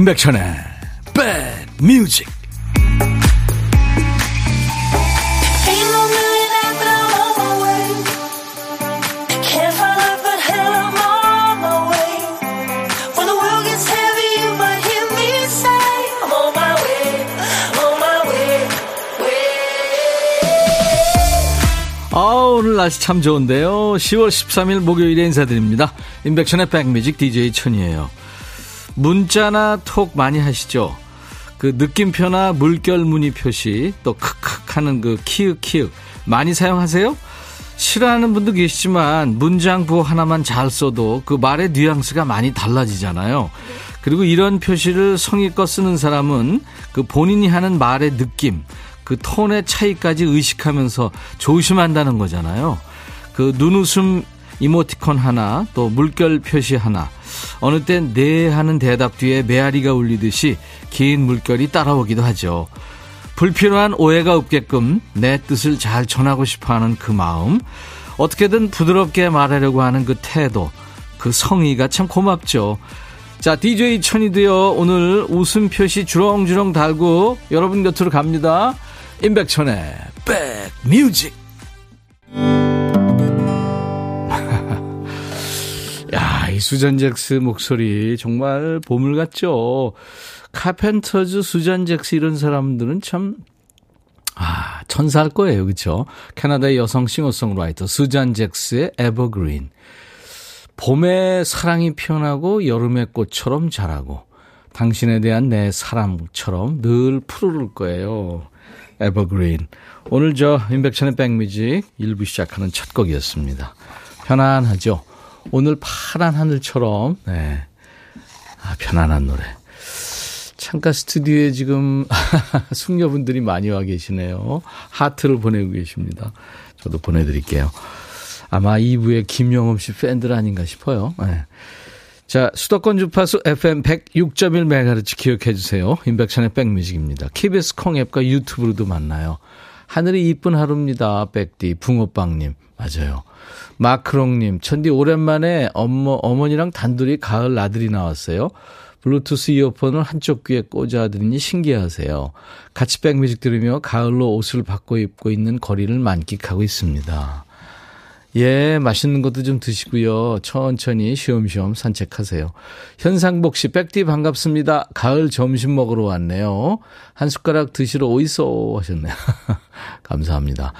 임백천의 백뮤직 아, 오늘 날씨 참 좋은데요. 10월 13일 목요일에 인사드립니다. 임백천의 백뮤직 DJ 천이에요. 문자나 톡 많이 하시죠? 그 느낌표나 물결 무늬 표시 또 크크 하는 그 키읔 키읔 많이 사용하세요? 싫어하는 분도 계시지만 문장부 하나만 잘 써도 그 말의 뉘앙스가 많이 달라지잖아요. 그리고 이런 표시를 성의껏 쓰는 사람은 그 본인이 하는 말의 느낌, 그 톤의 차이까지 의식하면서 조심한다는 거잖아요. 그 눈웃음 이모티콘 하나, 또 물결 표시 하나, 어느 땐 네 하는 대답 뒤에 메아리가 울리듯이 긴 물결이 따라오기도 하죠. 불필요한 오해가 없게끔 내 뜻을 잘 전하고 싶어 하는 그 마음, 어떻게든 부드럽게 말하려고 하는 그 태도, 그 성의가 참 고맙죠. 자, DJ 천이도요, 오늘 웃음 표시 주렁주렁 달고 여러분 곁으로 갑니다. 임백천의 백뮤직. 수잔 잭스 목소리 정말 보물 같죠? 카펜터즈, 수잔 잭스 이런 사람들은 참, 아, 천사일 거예요. 그쵸? 캐나다의 여성 싱어송라이터 수잔 잭스의 에버그린. 봄에 사랑이 피어나고 여름의 꽃처럼 자라고 당신에 대한 내 사랑처럼 늘 푸르를 거예요. 에버그린. 오늘 저 임백천의 백뮤직 일부 시작하는 첫 곡이었습니다. 편안하죠? 오늘 파란 하늘처럼, 네. 아, 편안한 노래. 창가 스튜디오에 지금 숙녀분들이 많이 와 계시네요. 하트를 보내고 계십니다. 저도 보내드릴게요. 아마 2부에 김영엄 씨 팬들 아닌가 싶어요. 네. 자, 수도권 주파수 FM 106.1MHz 기억해 주세요. 인백션의 백뮤직입니다. KBS 콩 앱과 유튜브로도 만나요. 하늘이 이쁜 하루입니다. 백디, 붕어빵님. 맞아요. 마크롱님, 천디 오랜만에 어머, 어머니랑 단둘이 가을 나들이 나왔어요. 블루투스 이어폰을 한쪽 귀에 꽂아드리니 신기하세요. 같이 백뮤직 들으며 가을로 옷을 바꿔 입고 있는 거리를 만끽하고 있습니다. 예, 맛있는 것도 좀 드시고요. 천천히 쉬엄쉬엄 산책하세요. 현상복 씨, 백디 반갑습니다. 가을 점심 먹으러 왔네요. 한 숟가락 드시러 오이소 하셨네요. 감사합니다.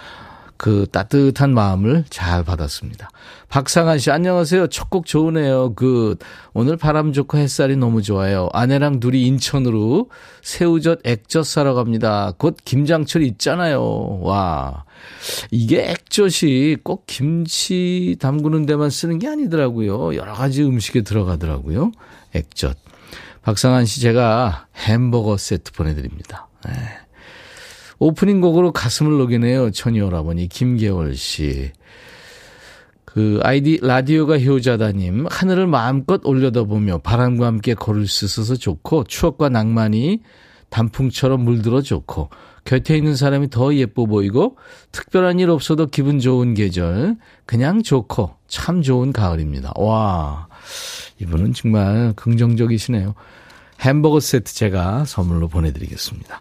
그 따뜻한 마음을 잘 받았습니다. 박상한 씨, 안녕하세요. 첫 곡 좋으네요. 그, 오늘 바람 좋고 햇살이 너무 좋아요. 아내랑 둘이 인천으로 새우젓 액젓 사러 갑니다. 곧 김장철 있잖아요. 와. 이게 액젓이 꼭 김치 담그는 데만 쓰는 게 아니더라고요. 여러 가지 음식에 들어가더라고요. 액젓. 박상한 씨, 제가 햄버거 세트 보내드립니다. 네. 오프닝 곡으로 가슴을 녹이네요. 천이오라버니 김계월 씨. 그 아이디 라디오가 효자다님 하늘을 마음껏 올려다보며 바람과 함께 걸을 수 있어서 좋고 추억과 낭만이 단풍처럼 물들어 좋고 곁에 있는 사람이 더 예뻐 보이고 특별한 일 없어도 기분 좋은 계절 그냥 좋고 참 좋은 가을입니다. 와 이분은 정말 긍정적이시네요. 햄버거 세트 제가 선물로 보내드리겠습니다.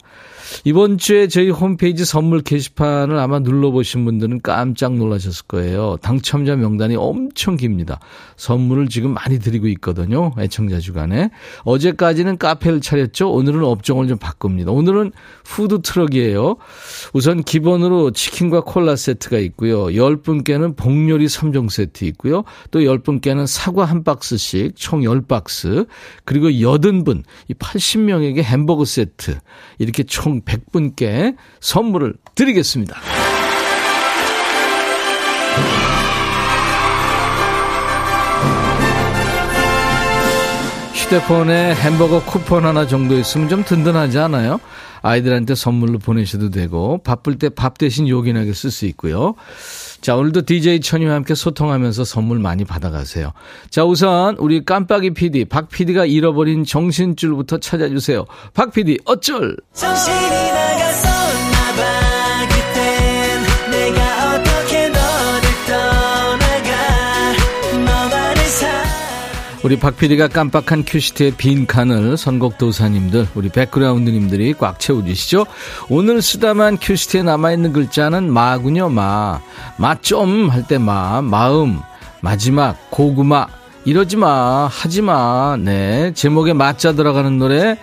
이번 주에 저희 홈페이지 선물 게시판을 아마 눌러보신 분들은 깜짝 놀라셨을 거예요. 당첨자 명단이 엄청 깁니다. 선물을 지금 많이 드리고 있거든요. 애청자 주간에. 어제까지는 카페를 차렸죠. 오늘은 업종을 좀 바꿉니다. 오늘은 푸드 트럭이에요. 우선 기본으로 치킨과 콜라 세트가 있고요. 10분께는 복요리 3종 세트 있고요. 또 10분께는 사과 한 박스씩 총 10박스. 그리고 80분, 이 80명에게 햄버거 세트. 이렇게 총 100분께 선물을 드리겠습니다. 휴대폰에 햄버거 쿠폰 하나 정도 있으면 좀 든든하지 않아요? 아이들한테 선물로 보내셔도 되고 바쁠 때 밥 대신 요긴하게 쓸 수 있고요. 자, 오늘도 DJ 천이와 함께 소통하면서 선물 많이 받아가세요. 자, 우선 우리 깜빡이 PD, 박 PD가 잃어버린 정신줄부터 찾아주세요. 박 PD, 어쩔! 정신이 나 우리 박 PD가 깜빡한 큐시트의 빈 칸을 선곡 도사님들, 우리 백그라운드님들이 꽉 채워주시죠. 오늘 쓰다만 큐시트에 남아있는 글자는 마군요, 마. 마 좀 할 때 마, 마음, 마지막, 고구마. 이러지 마, 하지 마. 네. 제목에 마자 들어가는 노래.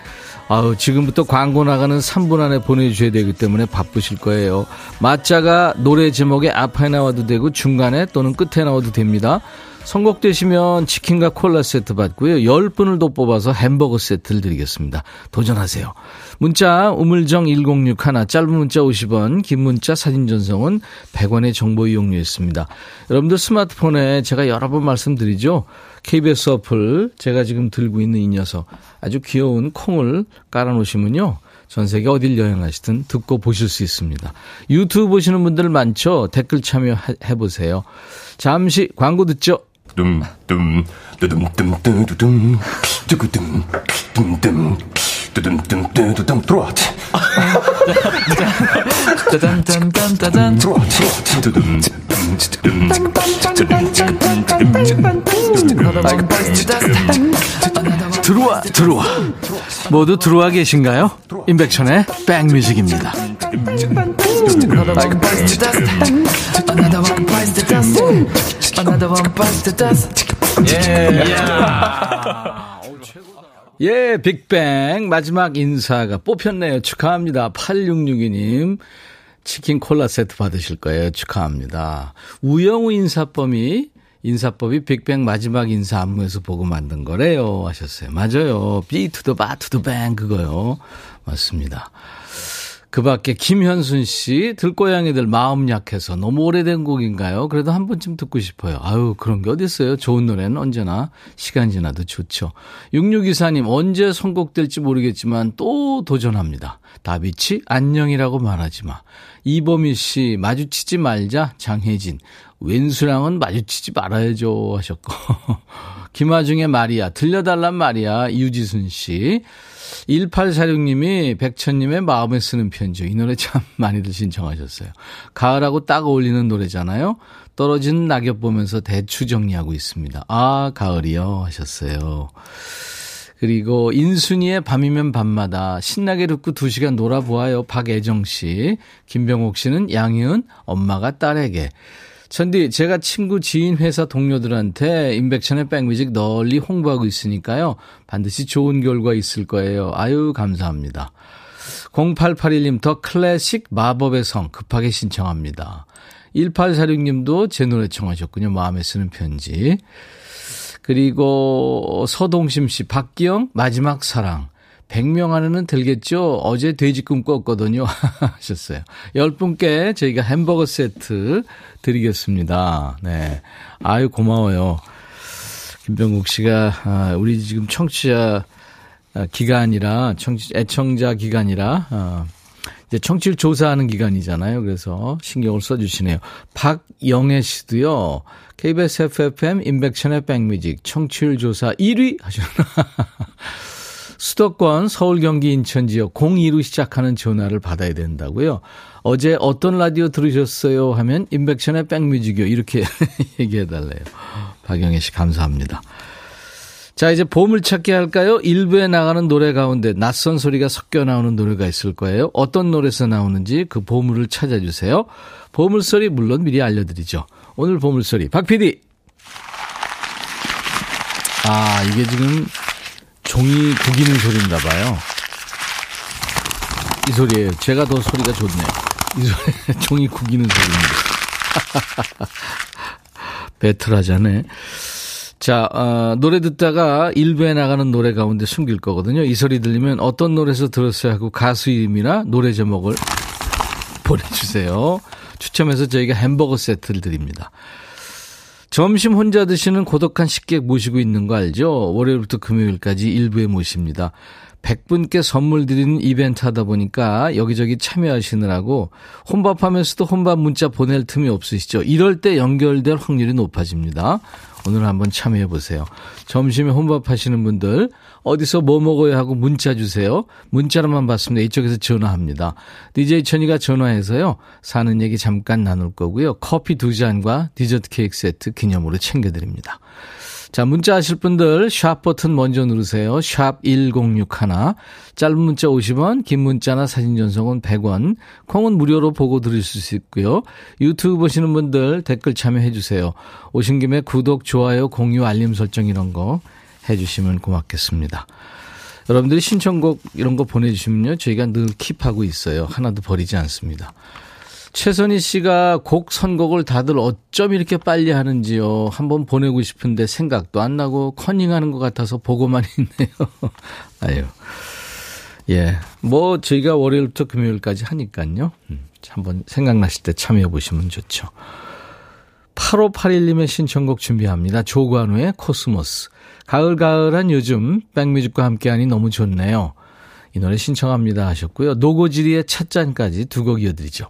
아우, 지금부터 광고 나가는 3분 안에 보내주셔야 되기 때문에 바쁘실 거예요. 마자가 노래 제목에 앞에 나와도 되고 중간에 또는 끝에 나와도 됩니다. 선곡되시면 치킨과 콜라 세트 받고요. 10분을 더 뽑아서 햄버거 세트를 드리겠습니다. 도전하세요. 문자 우물정 1061 짧은 문자 50원 긴 문자 사진 전송은 100원의 정보 이용료였습니다. 여러분들 스마트폰에 제가 여러 번 말씀드리죠. KBS 어플 제가 지금 들고 있는 이 녀석 아주 귀여운 콩을 깔아놓으시면요. 전 세계 어딜 여행하시든 듣고 보실 수 있습니다. 유튜브 보시는 분들 많죠? 댓글 참여해보세요. 잠시 광고 듣죠? 둠둠 뚜둠 뚜두둠 뚜구둠 뚜둠 뚜두둠 들어와 짜잔짠짠짠짠 들어와 뚜둠 들어와 들어와 모두 들어와 계신가요? 임백천의 백뮤직입니다 예, 빅뱅 마지막 인사가 뽑혔네요. 축하합니다. 8662님. 치킨 콜라 세트 받으실 거예요. 축하합니다. 우영우 인사법이 인사법이 빅뱅 마지막 인사 안무에서 보고 만든 거래요. 하셨어요. 맞아요. B to the I to the bang 그거요. 맞습니다. 그 밖에 김현순 씨, 들고양이들 마음 약해서 너무 오래된 곡인가요? 그래도 한 번쯤 듣고 싶어요. 아유, 그런 게 어딨어요. 좋은 노래는 언제나 시간 지나도 좋죠. 6624님, 언제 선곡될지 모르겠지만 또 도전합니다. 다비치, 안녕이라고 말하지 마. 이범희 씨, 마주치지 말자. 장혜진, 왼수랑은 마주치지 말아야죠. 하셨고. 김아중의 말이야. 들려달란 말이야. 유지순 씨. 1846님이 백천님의 마음에 쓰는 편지. 이 노래 참 많이들 신청하셨어요. 가을하고 딱 어울리는 노래잖아요. 떨어진 낙엽 보면서 대추 정리하고 있습니다. 아, 가을이요. 하셨어요. 그리고 인순이의 밤이면 밤마다 신나게 듣고 2시간 놀아보아요. 박애정 씨. 김병옥 씨는 양희은 엄마가 딸에게. 천디, 제가 친구 지인 회사 동료들한테 인백천의 백뮤직 널리 홍보하고 있으니까요. 반드시 좋은 결과 있을 거예요. 아유, 감사합니다. 0881님, 더 클래식 마법의 성 급하게 신청합니다. 1846님도 제 노래 청하셨군요. 마음에 쓰는 편지. 그리고 서동심 씨, 박기영, 마지막 사랑. 100명 안에는 들겠죠? 어제 돼지 꿈 꿨거든요. 하셨어요. 10분께 저희가 햄버거 세트 드리겠습니다. 네. 아유, 고마워요. 김병국 씨가, 아, 우리 지금 청취자 아, 기간이라, 청취, 애청자 기간이라, 아, 이제 청취율 조사하는 기간이잖아요. 그래서 신경을 써주시네요. 박영애 씨도요, KBS FFM 인백션의 백뮤직 청취율 조사 1위 하셨나? 수도권 서울 경기 인천 지역 02로 시작하는 전화를 받아야 된다고요. 어제 어떤 라디오 들으셨어요 하면 인백션의 백뮤직이요. 이렇게 얘기해 달래요. 박영애 씨 감사합니다. 자, 이제 보물찾기 할까요? 일부에 나가는 노래 가운데 낯선 소리가 섞여 나오는 노래가 있을 거예요. 어떤 노래에서 나오는지 그 보물을 찾아주세요. 보물소리 물론 미리 알려드리죠. 오늘 보물소리 박 PD. 아, 이게 지금 종이 구기는 소리인가 봐요. 이 소리예요. 제가 더 소리가 좋네요. 이 소리, 종이 구기는 소리입니다. 배틀하자네. 자, 어, 노래 듣다가 일부에 나가는 노래 가운데 숨길 거거든요. 이 소리 들리면 어떤 노래에서 들었어요 하고 가수 이름이나 노래 제목을 보내주세요. 추첨해서 저희가 햄버거 세트를 드립니다. 점심 혼자 드시는 고독한 식객 모시고 있는 거 알죠? 월요일부터 금요일까지 일부에 모십니다. 100분께 선물 드리는 이벤트 하다 보니까 여기저기 참여하시느라고 혼밥하면서도 혼밥 문자 보낼 틈이 없으시죠? 이럴 때 연결될 확률이 높아집니다. 오늘 한번 참여해 보세요. 점심에 혼밥 하시는 분들 어디서 뭐 먹어야 하고 문자 주세요. 문자로만 받습니다. 이쪽에서 전화합니다. DJ 천이가 전화해서요. 사는 얘기 잠깐 나눌 거고요. 커피 두 잔과 디저트 케이크 세트 기념으로 챙겨 드립니다. 자, 문자 하실 분들 샵 버튼 먼저 누르세요. 샵 1061. 짧은 문자 50원, 긴 문자나 사진 전송은 100원. 콩은 무료로 보고 들으실 수 있고요. 유튜브 보시는 분들 댓글 참여해 주세요. 오신 김에 구독, 좋아요, 공유, 알림 설정 이런 거 해 주시면 고맙겠습니다. 여러분들이 신청곡 이런 거 보내주시면요. 저희가 늘 keep하고 있어요. 하나도 버리지 않습니다. 최선희 씨가 곡 선곡을 다들 어쩜 이렇게 빨리 하는지요. 한번 보내고 싶은데 생각도 안 나고 커닝하는 것 같아서 보고만 있네요. 아유. 예. 뭐 저희가 월요일부터 금요일까지 하니까요. 음, 한번 생각나실 때 참여해 보시면 좋죠. 8581님의 신청곡 준비합니다. 조관우의 코스모스. 가을가을한 요즘 백뮤직과 함께하니 너무 좋네요. 이 노래 신청합니다 하셨고요. 노고지리의 찻잔까지 두 곡 이어드리죠.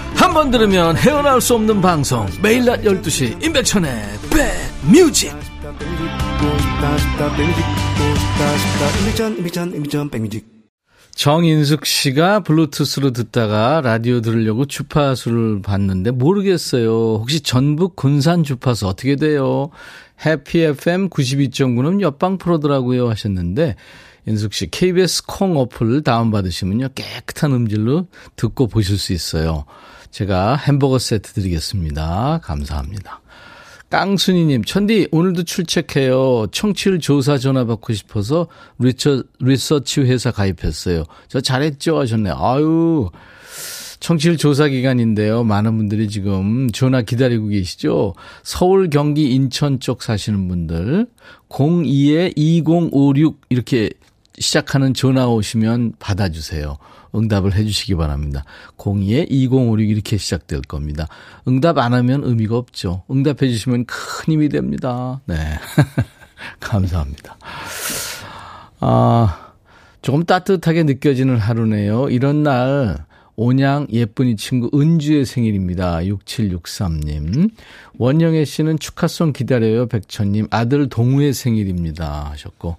한 번 들으면 헤어나올 수 없는 방송 매일 낮 12시 임백천의 백뮤직 정인숙 씨가 블루투스로 듣다가 라디오 들으려고 주파수를 봤는데 모르겠어요. 혹시 전북 군산 주파수 어떻게 돼요? 해피 FM 92.9는 옆방 프로더라고요 하셨는데 인숙 씨 KBS 콩 어플 다운받으시면요 깨끗한 음질로 듣고 보실 수 있어요. 제가 햄버거 세트 드리겠습니다. 감사합니다. 깡순이님, 천디, 오늘도 출첵해요. 청취율 조사 전화 받고 싶어서 리처, 리서치 회사 가입했어요. 저 잘했죠? 하셨네요. 아유, 청취율 조사 기간인데요. 많은 분들이 지금 전화 기다리고 계시죠? 서울, 경기, 인천 쪽 사시는 분들, 02-2056 이렇게 시작하는 전화 오시면 받아주세요. 응답을 해 주시기 바랍니다. 02-2056 이렇게 시작될 겁니다. 응답 안 하면 의미가 없죠. 응답해 주시면 큰 힘이 됩니다. 네. 감사합니다. 아, 조금 따뜻하게 느껴지는 하루네요. 이런 날, 온양 예쁜이 친구 은주의 생일입니다. 6763님. 원영애 씨는 축하송 기다려요. 백천님. 아들 동우의 생일입니다. 하셨고.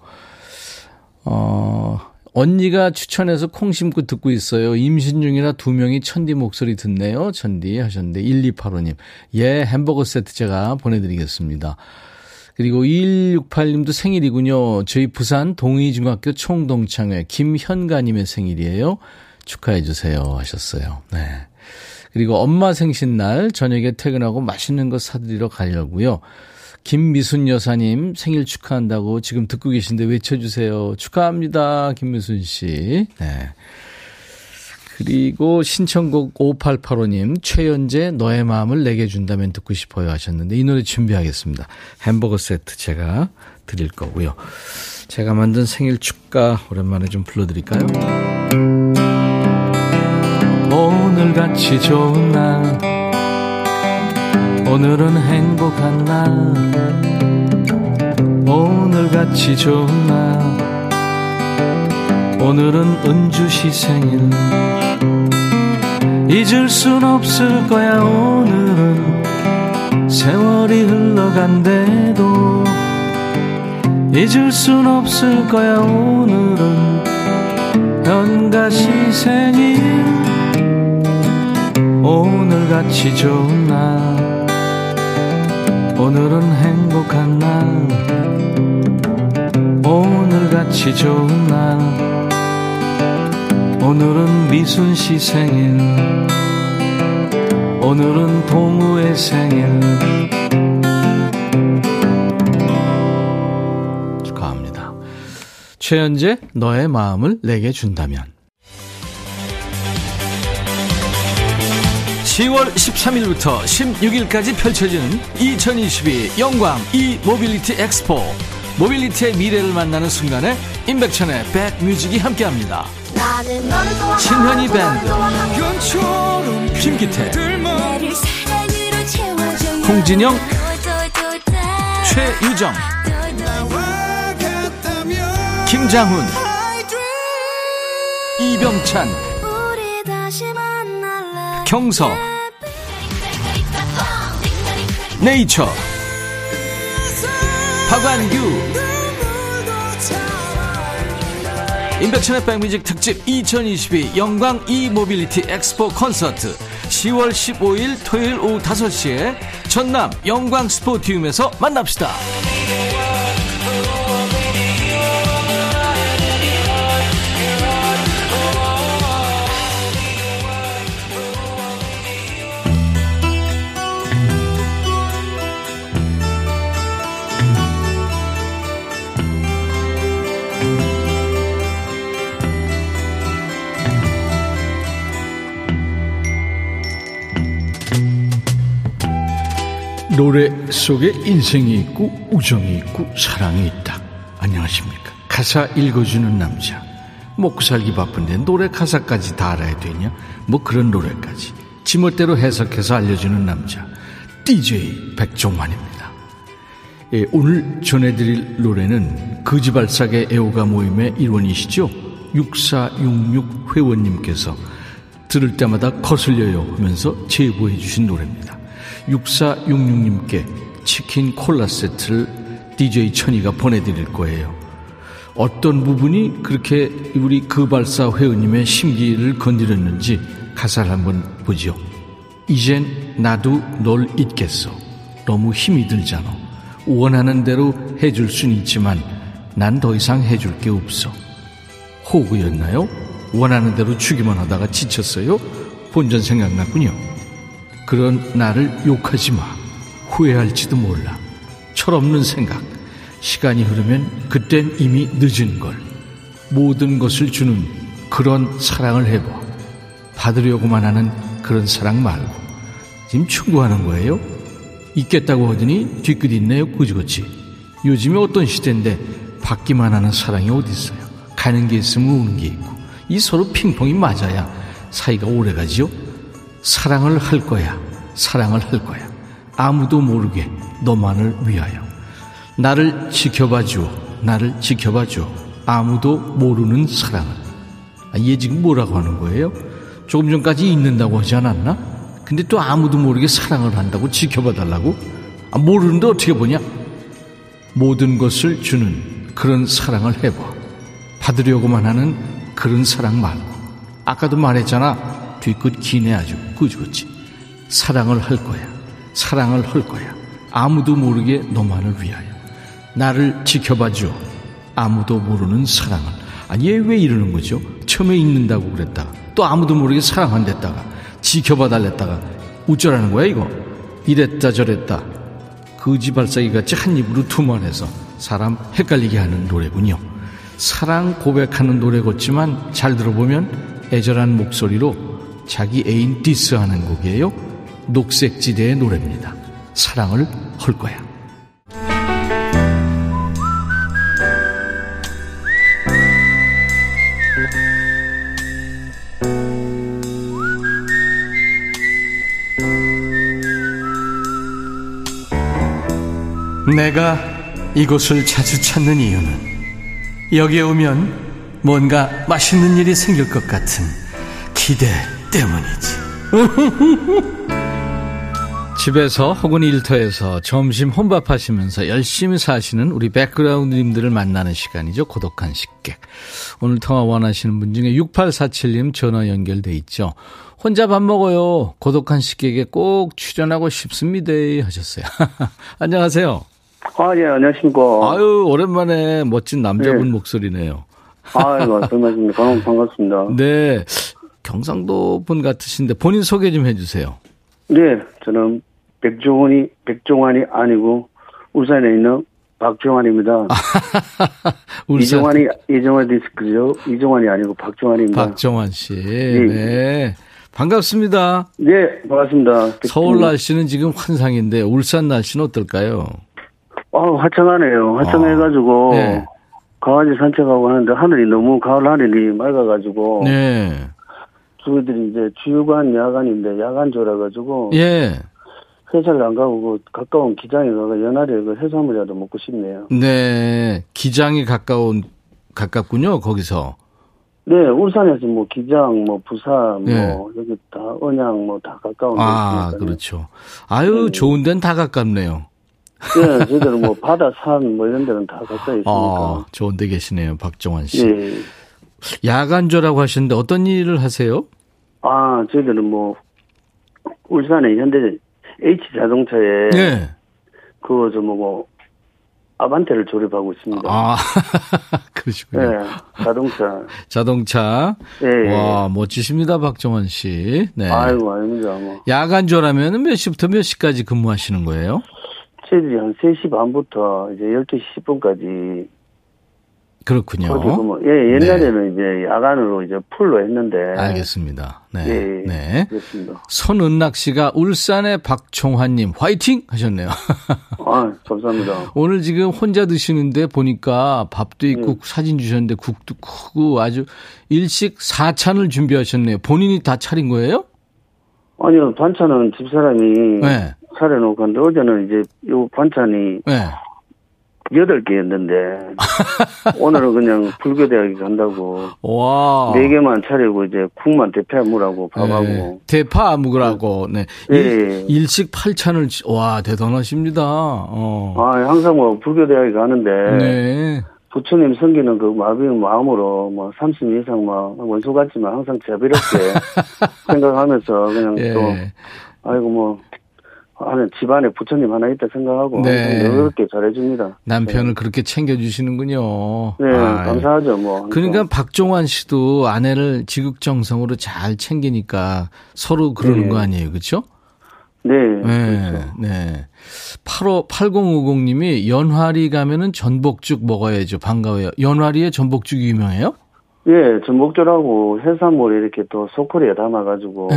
어, 언니가 추천해서 콩 심고 듣고 있어요. 임신 중이라 두 명이 천디 목소리 듣네요. 천디 하셨는데 1285님. 예, 햄버거 세트 제가 보내드리겠습니다. 그리고 2168님도 생일이군요. 저희 부산 동의중학교 총동창회 김현가님의 생일이에요. 축하해 주세요 하셨어요. 네. 그리고 엄마 생신날 저녁에 퇴근하고 맛있는 거 사드리러 가려고요. 김미순 여사님 생일 축하한다고 지금 듣고 계신데 외쳐주세요. 축하합니다. 김미순 씨. 네. 그리고 신청곡 5885님, 최연재 너의 마음을 내게 준다면 듣고 싶어요 하셨는데 이 노래 준비하겠습니다. 햄버거 세트 제가 드릴 거고요. 제가 만든 생일 축가 오랜만에 좀 불러드릴까요? 오늘같이 좋은 날 오늘은 행복한 날. 오늘같이 좋은 날. 오늘은 은주시 생일. 잊을 순 없을 거야 오늘은. 세월이 흘러간대도. 잊을 순 없을 거야 오늘은. 현가시 생일. 오늘같이 좋은 날 오늘은 행복한 날. 오늘같이 좋은 날. 오늘은 미순 씨 생일. 오늘은 동우의 생일. 축하합니다. 최현재 너의 마음을 내게 준다면 10월 13일부터 16일까지 펼쳐지는 2022 영광 e-mobility 엑스포. mobility의 미래를 만나는 순간에 임백천의 백뮤직이 함께합니다. 신현이 밴드. 김기태. 홍진영. 최유정. 김장훈. 이병찬 경서. 네이처. 박완규. 임백천의 백뮤직 특집 2022 영광 e-mobility 엑스포 콘서트. 10월 15일 토요일 오후 5시에 전남 영광 스포티움에서 만납시다. 노래 속에 인생이 있고 우정이 있고 사랑이 있다. 안녕하십니까. 가사 읽어주는 남자. 먹고 살기 바쁜데 노래 가사까지 다 알아야 되냐? 뭐 그런 노래까지. 지멋대로 해석해서 알려주는 남자. DJ 백종환입니다. 예, 오늘 전해드릴 노래는 거지발삭의 애호가 모임의 일원이시죠? 6466 회원님께서 들을 때마다 거슬려요 하면서 제보해 주신 노래입니다. 6466님께 치킨 콜라 세트를 DJ 천이가 보내드릴 거예요. 어떤 부분이 그렇게 우리 그발사 회원님의 심기를 건드렸는지 가사를 한번 보죠. 이젠 나도 널 잊겠어. 너무 힘이 들잖아. 원하는 대로 해줄 순 있지만 난 더 이상 해줄 게 없어. 호구였나요? 원하는 대로 주기만 하다가 지쳤어요? 본전 생각났군요. 그런 나를 욕하지 마. 후회할지도 몰라. 철없는 생각. 시간이 흐르면 그땐 이미 늦은 걸. 모든 것을 주는 그런 사랑을 해봐. 받으려고만 하는 그런 사랑 말고. 지금 충고하는 거예요? 있겠다고 하더니 뒤끝 있네요, 그지그지. 요즘에 어떤 시대인데 받기만 하는 사랑이 어디 있어요? 가는 게 있으면 오는 게 있고. 이 서로 핑퐁이 맞아야 사이가 오래 가지요? 사랑을 할 거야. 사랑을 할 거야. 아무도 모르게 너만을 위하여. 나를 지켜봐 줘. 나를 지켜봐 줘. 아무도 모르는 사랑을. 아, 얘 지금 뭐라고 하는 거예요? 조금 전까지 잊는다고 하지 않았나? 근데 또 아무도 모르게 사랑을 한다고 지켜봐 달라고? 아, 모르는데 어떻게 보냐? 모든 것을 주는 그런 사랑을 해봐. 받으려고만 하는 그런 사랑 말고. 아까도 말했잖아. 뒤끝 기네 아주 그지그지. 사랑을 할 거야. 사랑을 할 거야. 아무도 모르게 너만을 위하여. 나를 지켜봐줘 아무도 모르는 사랑을. 아니 얘왜 이러는 거죠? 처음에 잊는다고 그랬다가 또 아무도 모르게 사랑한댔다가 지켜봐 달랬다가 우쩌라는 거야 이거? 이랬다 저랬다. 거지발사기 같이 한 입으로 투만해서 사람 헷갈리게 하는 노래군요. 사랑 고백하는 노래 같지만 잘 들어보면 애절한 목소리로 자기 애인 디스하는 곡이에요. 녹색지대의 노래입니다. 사랑을 헐 거야. 내가 이곳을 자주 찾는 이유는 여기에 오면 뭔가 맛있는 일이 생길 것 같은 기대 때문이지. 집에서 혹은 일터에서 점심 혼밥 하시면서 열심히 사시는 우리 백그라운드님들을 만나는 시간이죠. 고독한 식객. 오늘 통화 원하시는 분 중에 6847님 전화 연결돼 있죠. 혼자 밥 먹어요. 고독한 식객에 꼭 출연하고 싶습니다. 하셨어요. 안녕하세요. 아, 예, 안녕하십니까. 아유, 오랜만에 멋진 남자분 네. 목소리네요. 아유, 반갑습니다. 반갑습니다. 네. 경상도 분 같으신데 본인 소개 좀 해주세요. 네, 저는 백종원이 백종환이 아니고 울산에 있는 박종환입니다. 울산. 이종환이 이종환 디스크죠. 이종환이 아니고 박종환입니다. 박종환 씨. 네. 네. 반갑습니다. 네, 반갑습니다. 서울 날씨는 지금 환상인데 울산 날씨는 어떨까요? 아, 화창하네요. 화창해가지고 아, 네. 강아지 산책하고 하는데 하늘이 너무 가을 하늘이 맑아가지고 네. 저희들이 이제 주유관 야간인데 야간조라 가지고 예. 회사를 안 가고 그 가까운 기장에 가서 연하에 그 해산물이라도 먹고 싶네요. 네, 기장이 가까운 가깝군요, 거기서. 네, 울산에서 뭐 기장, 뭐 부산, 뭐 네. 여기 다 언양 뭐 다 가까운 데 아, 있으니까요. 그렇죠. 아유, 네. 좋은 데는 다 가깝네요. 네, 저희들은 뭐 바다, 산, 뭐 이런 데는 다 가까이 있으니까. 아, 좋은 데 계시네요, 박정환 씨. 네. 야간조라고 하셨는데 어떤 일을 하세요? 아, 저희들은 뭐 울산의 현대 H 자동차에 네. 그거 좀뭐 뭐 아반떼를 조립하고 있습니다. 아, 그러시군요. 네, 자동차. 자동차. 네. 와, 멋지십니다, 박정원 씨. 네. 아이고, 아닙니다, 뭐. 야간조라면 몇 시부터 몇 시까지 근무하시는 거예요? 저희들이 한 3시 반부터 이제 12시 10분까지 그렇군요. 뭐, 예, 옛날에는 네. 이제 야간으로 이제 풀로 했는데. 알겠습니다. 네. 예, 네. 그렇습니다. 손은락 씨가 울산의 박총환님 화이팅 하셨네요. 아, 감사합니다. 오늘 지금 혼자 드시는데 보니까 밥도 있고 네. 사진 주셨는데 국도 크고 아주 일식 4찬을 준비하셨네요. 본인이 다 차린 거예요? 아니요, 반찬은 집사람이 네. 차려놓고 근데 어제는 이제 요 반찬이 네. 여덟 개였는데 오늘은 그냥 불교대학에 간다고 와. 네 개만 차리고 이제 국만 대파 무라고 밥하고 네. 대파 무라고 네, 네. 일, 식 8찬을 와 대단하십니다. 어. 아 항상 뭐 불교대학에 가는데 네. 부처님 섬기는 그 마비의 마음으로 뭐 30년 이상 막 원수 같지만 항상 자비롭게 생각하면서 그냥 예. 또 아이고 뭐 하는 집안에 부처님 하나 있다 생각하고 네. 그렇게 잘해줍니다. 남편을 네. 그렇게 챙겨주시는군요. 네, 아, 감사하죠. 뭐. 그러니까 박종환 씨도 아내를 지극정성으로 잘 챙기니까 서로 그러는 네. 거 아니에요, 그렇죠? 네. 네. 그렇죠. 네. 85, 8050님이 연화리 가면은 전복죽 먹어야죠. 반가워요. 연화리에 전복죽이 유명해요? 예, 전복죽하고 해산물 이렇게 또 소쿠리에 담아가지고. 네.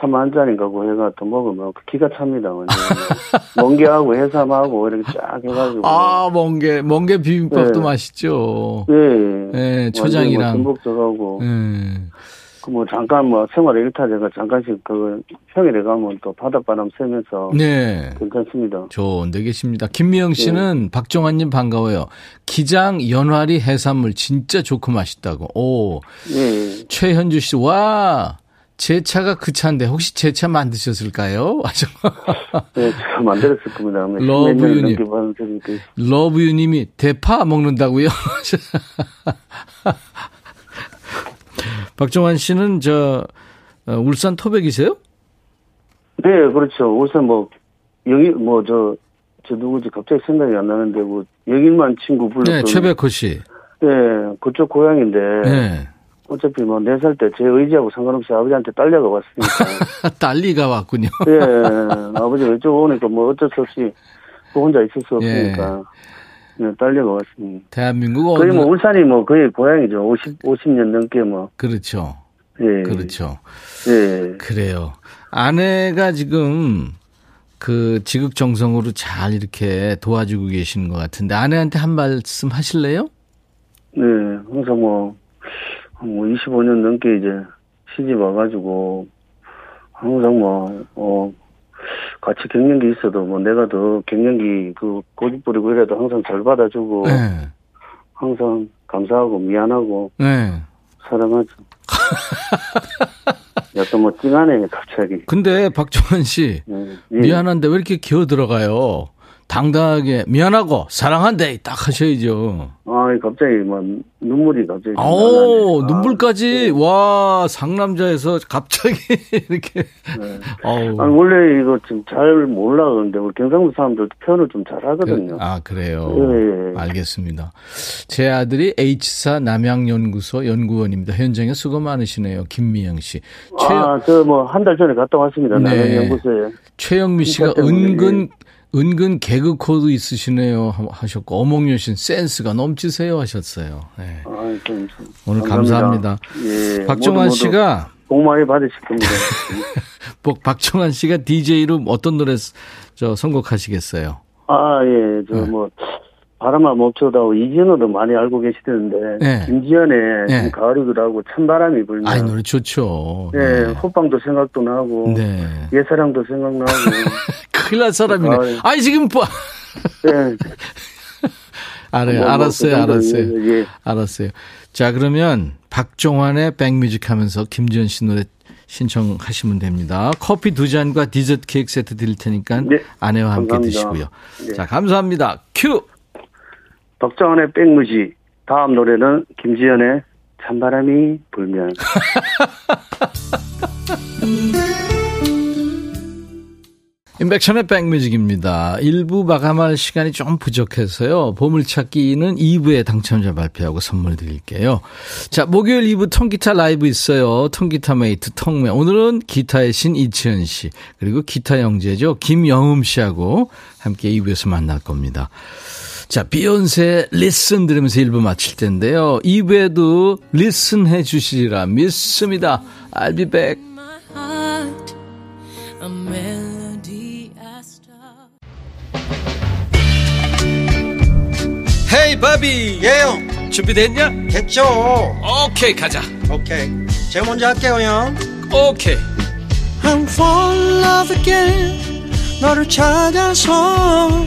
3만 짜리인가 그 해가 또 먹으면 그 기가 찹니다. 멍게하고 해삼하고 이렇게 쫙 해가지고. 아, 멍게. 멍게 비빔밥도 네. 맛있죠. 네. 네, 초장이랑. 뭐 전복적하고. 네. 그뭐 잠깐 뭐 생활 일탈제가 잠깐씩 그 평일에 가면 또 바닷바람 쐬면서 네 괜찮습니다. 좋은데 계십니다. 김미영 씨는 네. 박종환님 반가워요. 기장 연화리 해산물 진짜 좋고 맛있다고. 오. 네. 최현주 씨 와. 제 차가 그 차인데 혹시 제 차 만드셨을까요? 네, 제가 만들었을 겁니다. 러브유님. 러브유님이 대파 먹는다고요? 박정환 씨는 저 어, 울산 토백이세요? 네, 그렇죠. 울산 뭐 영일 뭐저 저 누구지 갑자기 생각이 안 나는데 뭐 영일만 친구 불렀던 네, 최백호 씨. 네, 그쪽 고향인데. 네. 어차피 뭐 네 살 때 제 의지하고 상관없이 아버지한테 딸려가 왔으니까. 딸리가 왔군요. 예, 아버지가 이쪽 오니까 뭐 어쩔 수 없이 혼자 있을 수 없으니까. 예. 네, 딸려가 왔습니다. 대한민국 거의 뭐 울산이 뭐 거의 고향이죠. 50, 50년 넘게 뭐. 그렇죠. 예. 그렇죠. 예. 그래요. 아내가 지금 그 지극정성으로 잘 이렇게 도와주고 계시는 것 같은데 아내한테 한 말씀 하실래요? 네, 항상 뭐 뭐 25년 넘게 이제 시집 와가지고 항상 뭐, 어, 같이 갱년기 있어도 뭐 내가 더 갱년기 그 고집 부리고 이래도 항상 잘 받아주고 네. 항상 감사하고 미안하고 네. 사랑하죠. 약간 뭐 찡하네 갑자기. 근데 박종환 씨 네. 예. 미안한데 왜 이렇게 기어 들어가요? 당당하게 미안하고 사랑한대 딱 하셔야죠. 아, 갑자기 뭐 눈물이 갑자기. 오, 눈물까지 아, 네. 와 상남자에서 갑자기 이렇게. 네. 아니, 원래 이거 좀잘 몰라 그런데 우리 경상도 사람들도 표현을 좀 잘하거든요. 그, 아 그래요. 네. 알겠습니다. 제 아들이 H사 남양연구소 연구원입니다. 현장에 수고 많으시네요, 김미영 씨. 아저 뭐 한 달 전에 갔다 왔습니다. 네. 남양연구소에. 최영미 씨가 은근 은근 개그 코드 있으시네요 하셨고 어몽여 신 센스가 넘치세요 하셨어요. 네. 아, 좀, 오늘 감사합니다. 감사합니다. 예, 박정환 씨가 복 많이 받으실 겁니다. 박정환 씨가 DJ로 어떤 노래 저 선곡하시겠어요? 아 예, 저뭐 네. 바람아 멈춰다오 이진호도 많이 알고 계시던데 네. 김지연의 네. 가을이기도 하고 찬바람이 불면 아이 노래 좋죠. 네, 네. 호빵도 생각도 나고 네. 옛사랑도 생각나고 큰일 날 사람이네. 가을. 아니 지금 뭐 네. 알아요. 뭐, 알았어요. 뭐, 알았어요. 예. 알았어요. 자, 그러면 박종환의 백뮤직 하면서 김지현 씨 노래 신청하시면 됩니다. 커피 두 잔과 디저트 케이크 세트 드릴 테니까 네. 아내와 함께 감사합니다. 드시고요. 네. 자, 감사합니다. 큐! 박정환의 백뮤직. 다음 노래는 김지현의 찬바람이 불면. 임백천의 백뮤직입니다. 1부 마감할 시간이 좀 부족해서요. 보물찾기는 2부에 당첨자 발표하고 선물 드릴게요. 자, 목요일 2부 통기타 라이브 있어요. 통기타 mate 통메. 오늘은 기타의 신 이치현 씨, 그리고 기타 영재죠. 김영흠 씨하고 함께 2부에서 만날 겁니다. 자, 비욘세 Listen 들으면서 1부 마칠 텐데요. 2부에도 listen 해 주시리라 믿습니다. I'll be back. Hey 바비 예영 준비됐냐? 됐죠 오케이 가자 오케이 제가 먼저 할게요 형 오케이 I'm fall in love again 너를 찾아서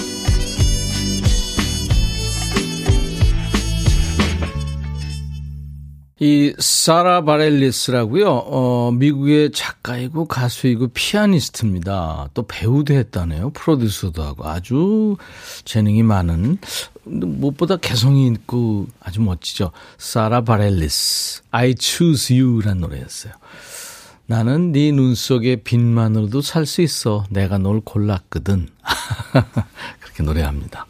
이 사라 바렐리스라고요. 어, 미국의 작가이고 가수이고 피아니스트입니다. 또 배우도 했다네요. 프로듀서도 하고 아주 재능이 많은 무엇보다 개성이 있고 아주 멋지죠. 사라 바렐리스 I Choose You라는 노래였어요. 나는 네 눈 속에 빛만으로도 살 수 있어. 내가 널 골랐거든. 그렇게 노래합니다.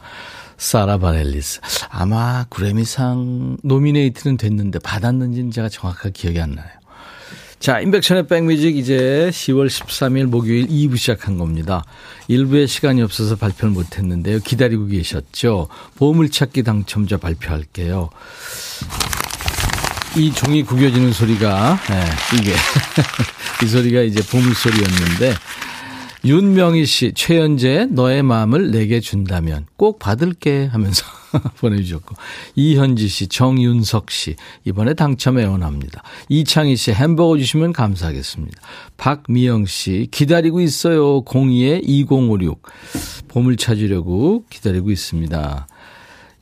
사라 바렐리스. 아마 그래미상 노미네이트는 됐는데 받았는지는 제가 정확하게 기억이 안 나요. 자, 인백션의 백뮤직 이제 10월 13일 목요일 2부 시작한 겁니다. 1부에 시간이 없어서 발표를 못 했는데요. 기다리고 계셨죠? 보물찾기 당첨자 발표할게요. 이 종이 구겨지는 소리가, 네, 이게, 이 소리가 이제 보물소리였는데, 윤명희 씨, 최연재, 너의 마음을 내게 준다면 꼭 받을게 하면서 보내주셨고, 이현지 씨, 정윤석 씨, 이번에 당첨 애원합니다. 이창희 씨, 햄버거 주시면 감사하겠습니다. 박미영 씨, 기다리고 있어요. 02에 2056. 봄을 찾으려고 기다리고 있습니다.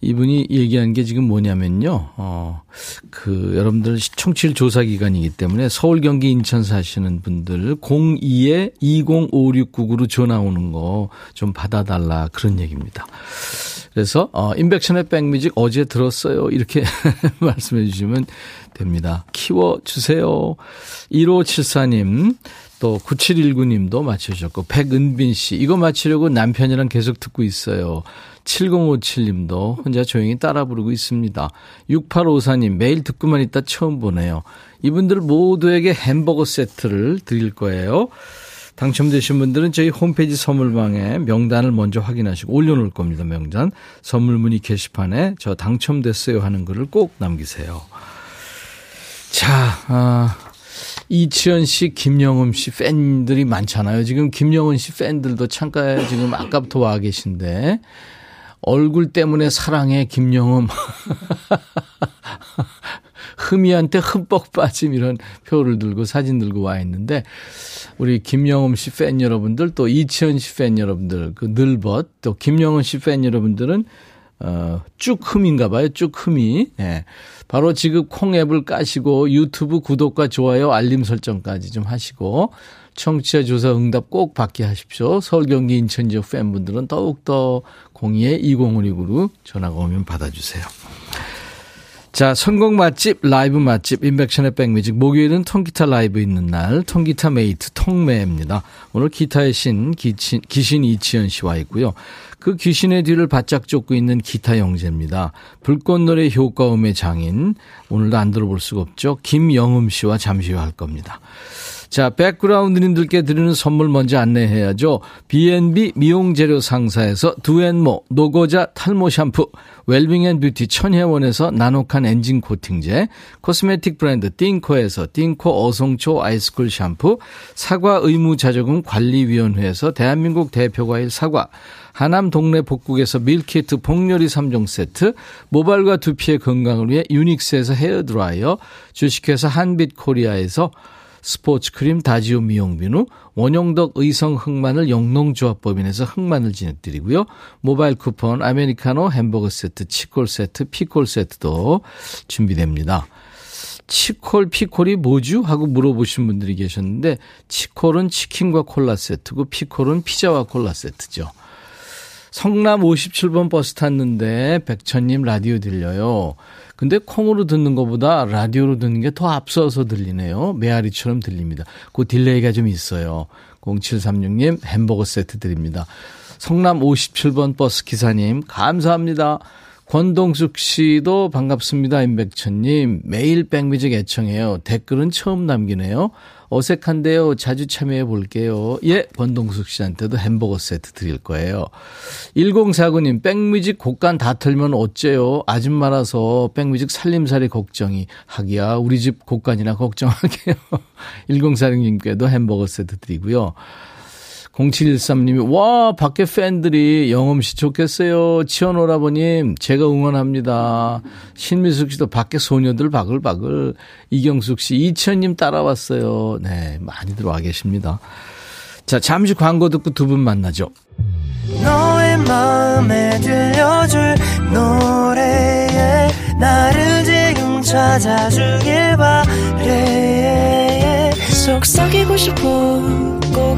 이분이 얘기한 게 지금 뭐냐면요. 어, 그, 여러분들 청취율 조사 기간이기 때문에 서울, 경기, 인천 사시는 분들 02에 205699로 전화 오는 거 좀 받아달라 그런 얘기입니다. 그래서, 어, 인백션의 백뮤직 어제 들었어요. 이렇게 말씀해 주시면 됩니다. 키워주세요. 1574님, 또 9719님도 맞춰주셨고, 백은빈 씨, 이거 맞추려고 남편이랑 계속 듣고 있어요. 7057님도 혼자 조용히 따라 부르고 있습니다. 6854님, 매일 듣고만 있다 처음 보네요. 이분들 모두에게 햄버거 세트를 드릴 거예요. 당첨되신 분들은 저희 홈페이지 선물방에 명단을 먼저 확인하시고 올려놓을 겁니다. 명단. 선물 문의 게시판에 저 당첨됐어요 하는 글을 꼭 남기세요. 자, 아, 이치현 씨, 김영음 씨 팬들이 많잖아요. 지금 김영은 씨 팬들도 창가에 지금 아까부터 와 계신데 얼굴 때문에 사랑해 김영음. 흠이한테 흠뻑 빠짐 이런 표를 들고 사진 들고 와 있는데 우리 김영음 씨 팬 여러분들 또 이치현 씨 팬 여러분들 그 늘벗 또 김영은 씨팬 여러분들은 어, 쭉 흠인가 봐요. 쭉 흠이. 예. 바로 지금 콩 앱을 까시고 유튜브 구독과 좋아요 알림 설정까지 좀 하시고 청취자 조사 응답 꼭 받게 하십시오. 서울 경기 인천 지역 팬분들은 더욱더 02에 2056으로 전화가 오면 받아주세요. 자, 선곡 맛집, 라이브 맛집, 임백천의 백뮤직. 목요일은 통기타 라이브 있는 날, 통기타 mate, 통메입니다. 오늘 기타의 신, 기신, 기신 이치현 씨와 있고요. 그 기신의 뒤를 바짝 쫓고 있는 기타 영재입니다. 불꽃놀이 효과음의 장인, 오늘도 안 들어볼 수가 없죠. 김영흠 씨와 잠시 후 할 겁니다. 자, 백그라운드님들께 드리는 선물 먼저 안내해야죠. B&B 미용재료 상사에서 두앤모 노고자 탈모 샴푸, 웰빙앤뷰티 천혜원에서 나노칸 엔진 코팅제, cosmetic 브랜드 띵코에서 띵코 어성초 아이스쿨 샴푸, 사과 의무자조금 관리위원회에서 대한민국 대표과일 사과, 하남 동네 복국에서 밀키트 복요리 3종 세트, 모발과 두피의 건강을 위해 유닉스에서 헤어드라이어, 주식회사 한빛코리아에서 스포츠 크림 다지오 미용비누, 원용덕 의성 흑마늘 영농조합법인에서 흑마늘 진액 드리고요. 모바일 쿠폰, 아메리카노 햄버거 세트, 치콜 세트, 피콜 세트도 준비됩니다. 치콜, 피콜이 뭐죠? 하고 물어보신 분들이 계셨는데, 치콜은 치킨과 콜라 세트고, 피콜은 피자와 콜라 세트죠. 성남 57번 버스 탔는데, 백천님 라디오 들려요. 근데 콩으로 듣는 것보다 라디오로 듣는 게 더 앞서서 들리네요. 메아리처럼 들립니다. 그 delay가 좀 있어요. 0736님 햄버거 세트 드립니다. 성남 57번 버스 기사님 감사합니다. 권동숙 씨도 반갑습니다. 임백천님 매일 백뮤직 애청해요. 댓글은 처음 남기네요. 어색한데요. 자주 참여해 볼게요. 예, 권동숙 씨한테도 햄버거 세트 드릴 거예요. 1049님, 백뮤직 곡간 다 틀면 어째요? 아줌마라서 백뮤직 살림살이 걱정이. 하기야, 우리 집 곡간이나 걱정하게요. 1046님께도 햄버거 세트 드리고요. 0713님이, 와, 밖에 팬들이 영엄 씨 좋겠어요. 치원 오라버님, 제가 응원합니다. 신미숙 씨도 밖에 소녀들 바글바글. 이경숙 씨, 이천님 따라왔어요. 네, 많이들 와 계십니다. 자, 잠시 광고 듣고 두 분 만나죠. 너의 마음에 들려줄 노래에 나를 지금 찾아주길 바래 속삭이고 싶어 꼭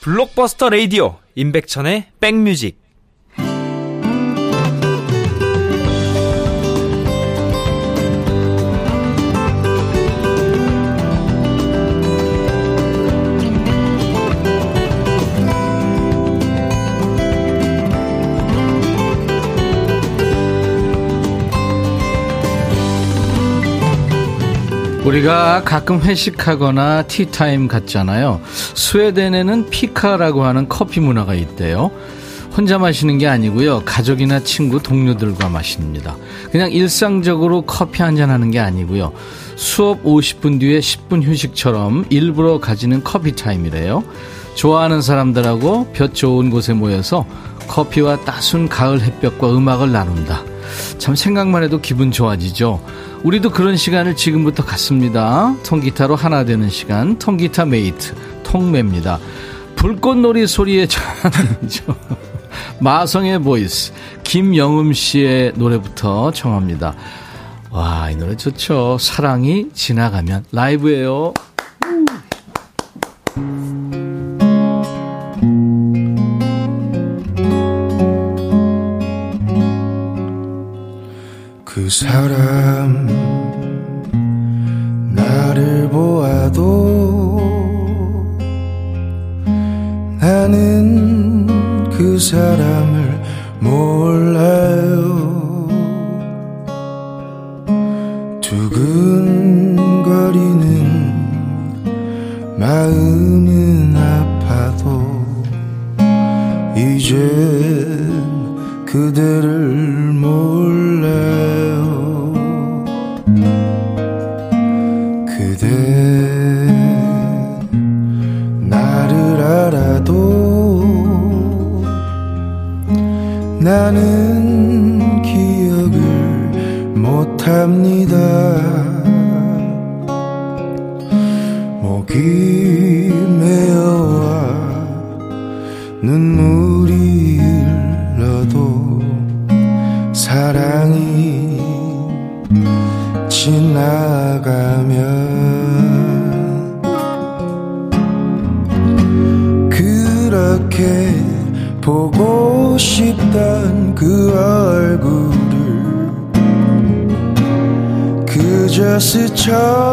블록버스터 레이디오 임백천의 백뮤직 우리가 가끔 회식하거나 티타임 같잖아요. 스웨덴에는 피카라고 하는 커피 문화가 있대요. 혼자 마시는 게 아니고요. 가족이나 친구, 동료들과 마십니다. 그냥 일상적으로 커피 한 잔 하는 게 아니고요. 수업 50분 뒤에 10분 휴식처럼 일부러 가지는 커피 타임이래요. 좋아하는 사람들하고 볕 좋은 곳에 모여서 커피와 따순 가을 햇볕과 음악을 나눈다. 참 생각만 해도 기분 좋아지죠. 우리도 그런 시간을 지금부터 갖습니다. 통기타로 하나 되는 시간, 통기타 mate, 통메입니다. 불꽃놀이 소리의 전이죠. 마성의 voice, 김영흠 씨의 노래부터 청합니다. 와, 이 노래 좋죠. 사랑이 지나가면 라이브예요. 그사 스쳐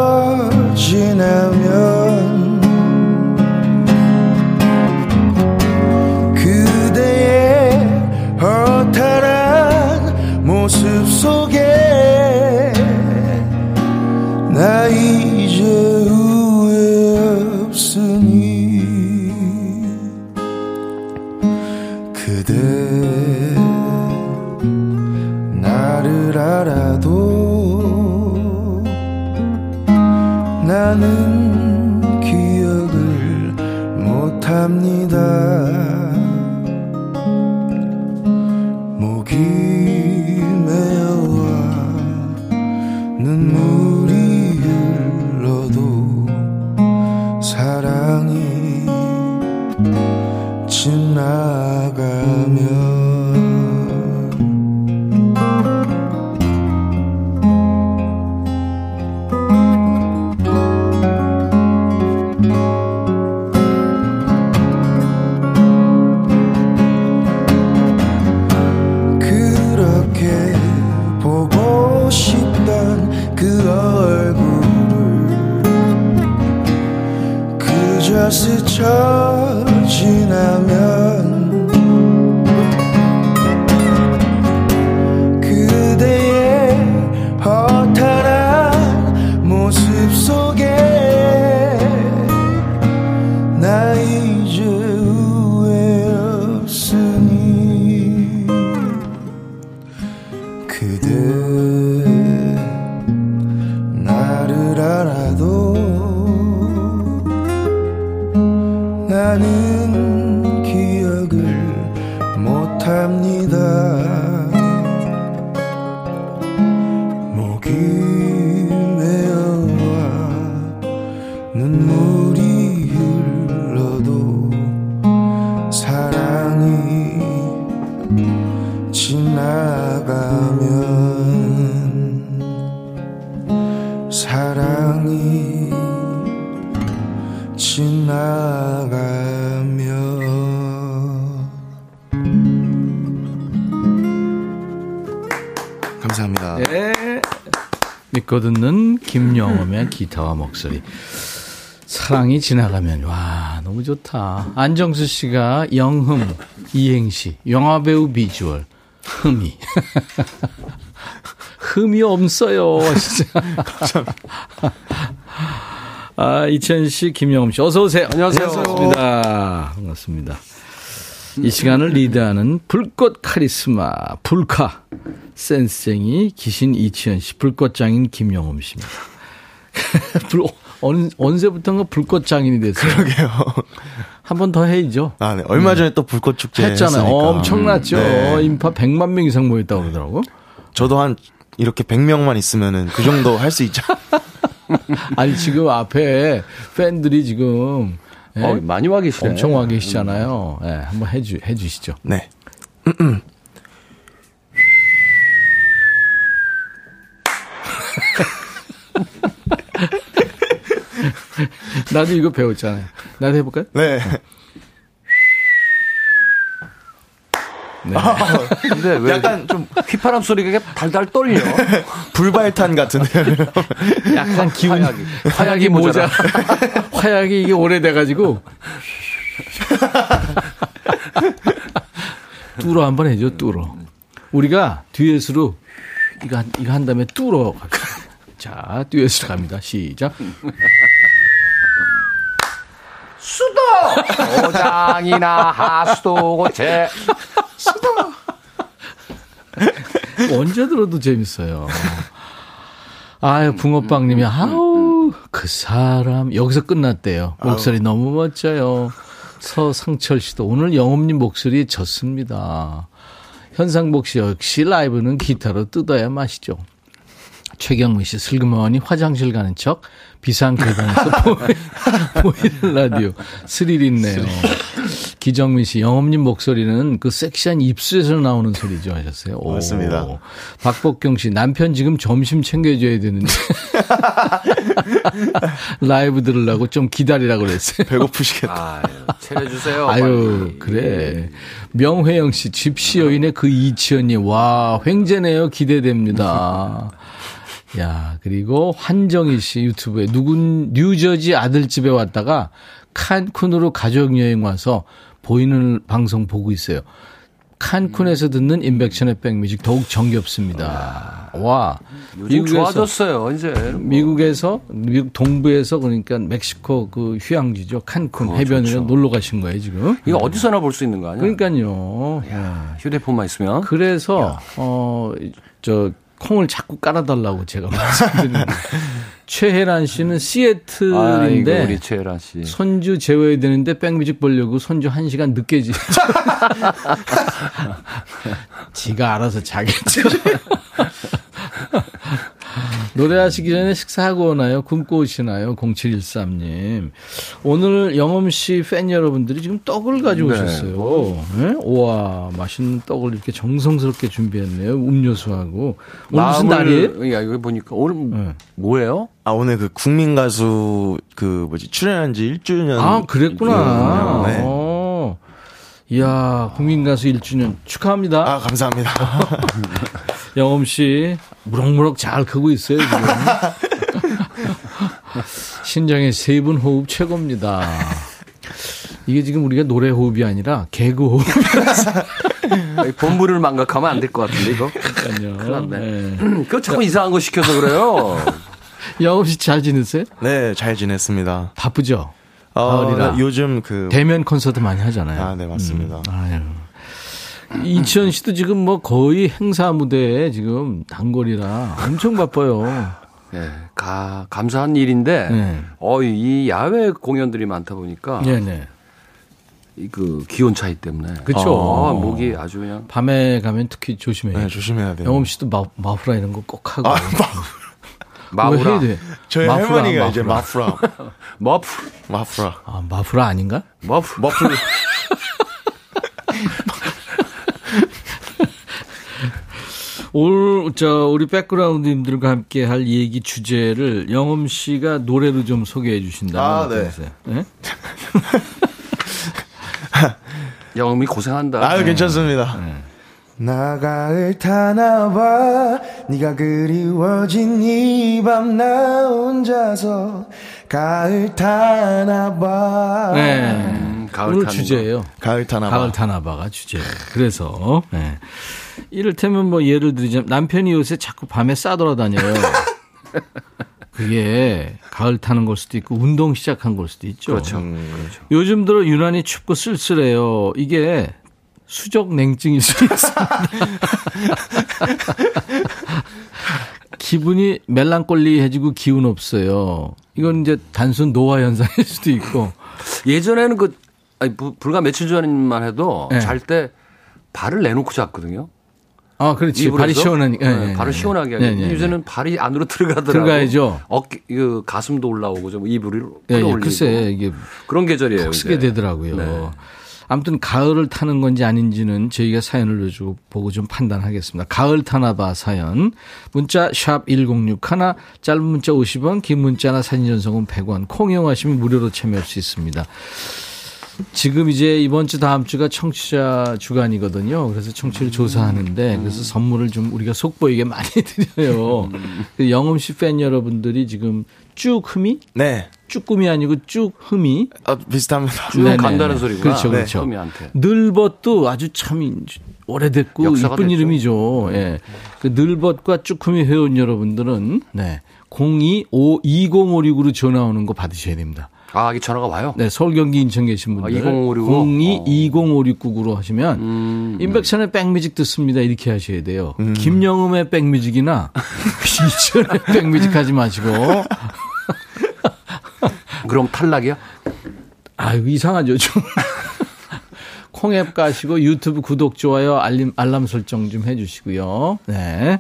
기타와 목소리. 사랑이 지나가면 와 너무 좋다. 안정수 씨가 영흠 이행시 영화 배우 비주얼 흠이 흠이 없어요 진짜. 아 이천 씨 김영음 씨 어서 오세요. 안녕하세요. 반갑습니다. 반갑습니다. 이 시간을 리드하는 불꽃 카리스마 불카 센스쟁이 기신 이치현 씨, 불꽃장인 김영엄 씨입니다. 불, 언, 언제부턴가 불꽃 장인이 됐어요. 그러게요. 한 번 더 해야죠. 아, 네. 얼마 전에 네. 또 불꽃 축제 했잖아요. 했으니까. 엄청났죠. 네. 인파 100만 명 이상 모였다고 그러더라고. 저도 한 이렇게 100명만 있으면은 그 정도 할 수 있죠. 아니 지금 앞에 팬들이 지금 네, 어, 많이 와 계시네. 엄청 와 계시잖아요. 네, 한번 해 주 해 주시죠. 네. 나도 이거 배웠잖아요. 나도 해볼까요? 네. 네. 아, 근데 왜 약간 좀 휘파람 소리가 달달 떨려. 불발탄 같은데. 약간 기운 화약이, 화약이 모자. 화약이 이게 오래돼 가지고. 뚫어 한번 해줘 뚫어. 우리가 듀엣으로 이거 한, 이거 한 다음에 뚫어. 자, 듀엣으로 갑니다. 시작. 수도! 도장이나 하수도 고체. 수도! 언제 들어도 재밌어요. 아유, 붕어빵님이, 아우, 그 사람, 여기서 끝났대요. 목소리 아우. 너무 멋져요. 서상철 씨도 오늘 영업님 목소리 졌습니다. 현상복 씨 역시 라이브는 기타로 뜯어야 맛이죠. 최경문 씨 슬그머니 화장실 가는 척 비상 계단에서 보이는 라디오 스릴 있네요. 기정민 씨, 영업님 목소리는 그 섹시한 입술에서 나오는 소리죠 하셨어요. 오. 맞습니다. 박복경 씨, 남편 지금 점심 챙겨줘야 되는데. 라이브 들으려고 좀 기다리라고 그랬어요. 배고프시겠다. 아유, 차려주세요. 아유, 빨리. 그래. 명회영 씨, 집시 여인의 그 이치현님, 와, 횡재네요. 기대됩니다. 야, 그리고 환정희 씨 유튜브에 누군 뉴저지 아들 집에 왔다가 칸쿤으로 가족 여행 와서 보이는 방송 보고 있어요. 칸쿤에서 듣는 인백션의 백뮤직 더욱 정겹습니다. 와. 미국에서 좋아졌어요, 이제. 뭐. 미국에서, 미국 동부에서 그러니까 멕시코 그 휴양지죠. 칸쿤 해변에 좋죠. 놀러 가신 거예요, 지금. 이거 어디서나 볼 수 있는 거 아니야? 그러니까요. 야, 휴대폰만 있으면. 그래서, 야. 어, 저, 콩을 자꾸 깔아달라고 제가 말씀드리는 최혜란 씨는 시애틀인데 아이고, 우리 최혜란 씨. 손주 재워야 되는데 백뮤직 보려고 손주 1시간 늦게 지 지가 알아서 자겠죠. 노래하시기 전에 식사하고 오나요? 굶고 오시나요? 0713님. 오늘 영엄 씨 팬 여러분들이 지금 떡을 가져오셨어요. 네. 네? 우와, 맛있는 떡을 이렇게 정성스럽게 준비했네요. 음료수하고. 오늘 무슨 날이에요? 야, 이거 보니까 오늘 네. 뭐예요? 아, 오늘 그 국민 가수 그 뭐지 출연한 지 1주년. 아, 그랬구나. 네. 어. 이야, 국민 가수 1주년 축하합니다. 아, 감사합니다. 영엄 씨 무럭무럭 잘 크고 있어요 지금. 신정의 세 분 호흡 최고입니다. 이게 지금 우리가 노래 호흡이 아니라 개그 호흡이라서. 본부를 망각하면 안 될 것 같은데 이거. 그러니까요. 네. 그거 자꾸 이상한 거 시켜서 그래요. 영업 씨잘 지냈어요? 네, 잘 지냈습니다. 바쁘죠? 어, 요즘 그 대면 콘서트 많이 하잖아요. 아, 네, 맞습니다. 음. 아유. 이치현 씨도 지금 뭐 거의 행사 무대에 지금 단골이라 엄청 바빠요. 네, 가, 감사한 일인데, 네. 어, 이 야외 공연들이 많다 보니까. 네네. 그 기온 차이 때문에. 그렇죠. 어, 목이 아주 그냥. 밤에 가면 특히 조심해야 네, 조심해야 돼요. 영엄 씨도 마, 마프라 이런 거 꼭 하고. 아, 마, 마프라. 해야 돼. 저희 마프라, 할머니가 마프라. 이제 마프라. 마프. 마프라. 아, 마프라 아닌가? 마프. 마프. 오늘 저 우리 백그라운드님들과 함께 할 얘기 주제를 영엄 씨가 노래로 좀 소개해 주신다면 아, 네. 네? 영엄이 고생한다. 아유 괜찮습니다. 네. 나가을 타나봐 네가 그리워진 이 밤 나 혼자서 가을 타나봐 네. 음, 가을 오늘 주제예요. 가을 타나봐. 가을 타나봐가 주제. 그래서 네. 이를테면 뭐 예를 들자면 남편이 요새 자꾸 밤에 싸돌아다녀요. 그게 가을 타는 걸 수도 있고 운동 시작한 걸 수도 있죠. 그렇죠. 음. 그렇죠. 요즘 들어 유난히 춥고 쓸쓸해요. 이게 수족 냉증일 수 있습니다. 기분이 멜랑꼴리해지고 기운 없어요. 이건 이제 단순 노화 현상일 수도 있고. 예전에는 그 아니, 불과 며칠 전만 해도 네. 잘때 발을 내놓고 잤거든요. 아, 그렇지. 발이 시원하니까. 네, 네, 발을 시원하게 하니 네, 네, 요새는 발이 안으로 들어가더라고요. 들어가야죠. 어깨, 그 가슴도 올라오고 좀 네, 끌어올리고. 글쎄, 이게 그런 계절이에요. 쓰게 되더라고요. 네. 아무튼 가을을 타는 건지 아닌지는 저희가 사연을 넣어주고 보고 좀 판단하겠습니다. 가을 타나봐 사연. 문자 샵 1061, 짧은 문자 50원, 긴 문자나 사진 전송은 100원, 콩 이용하시면 무료로 참여할 수 있습니다. 지금 이제 이번 주 다음 주가 청취자 주간이거든요. 그래서 청취를 조사하는데 그래서 선물을 좀 우리가 속보이게 많이 드려요. 그 영음 씨 팬 여러분들이 지금 쭉 흠이? 네. 쭈꾸미 아니고 쭉 흠이? 아, 비슷합니다. 쭉 간다는 소리구나. 그렇죠, 그렇죠. 네. 늘벗도 아주 참 오래됐고 이쁜 이름이죠. 예. 네. 그 늘벗과 쭈꾸미 회원 여러분들은 네. 02-5 2056으로 전화 오는 거 받으셔야 됩니다. 아, 이 전화가 와요? 네, 서울, 경기, 인천 계신 분들. 아, 02 205699로 하시면 음, 인백션의 백뮤직 듣습니다. 이렇게 하셔야 돼요. 음. 김영음의 백뮤직이나 이천의 백뮤직 하지 마시고. 그럼 탈락이야? 아, 이상하죠, 좀. 콩앱 가시고 유튜브 구독, 좋아요, 알림, 알람 설정 좀 해주시고요. 네.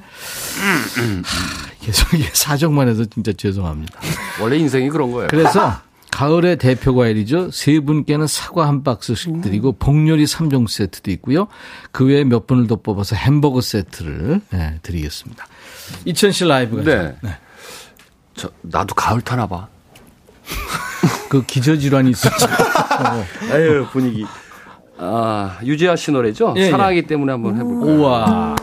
계속 이게 사정만 해서 진짜 죄송합니다. 원래 인생이 그런 거예요. 그래서 가을의 대표 과일이죠. 세 분께는 사과 한 박스씩 드리고 복요리 3종 세트도 있고요. 그 외에 몇 분을 더 뽑아서 햄버거 세트를 네, 드리겠습니다. 이천실 라이브가 네. 네. 저 나도 가을 타나 봐. 그 기저질환이 있었죠. 어. 아유 분위기. 아 유지아 씨 노래죠. 예, 예. 사랑하기 예. 때문에 한번 해볼까요? 우와.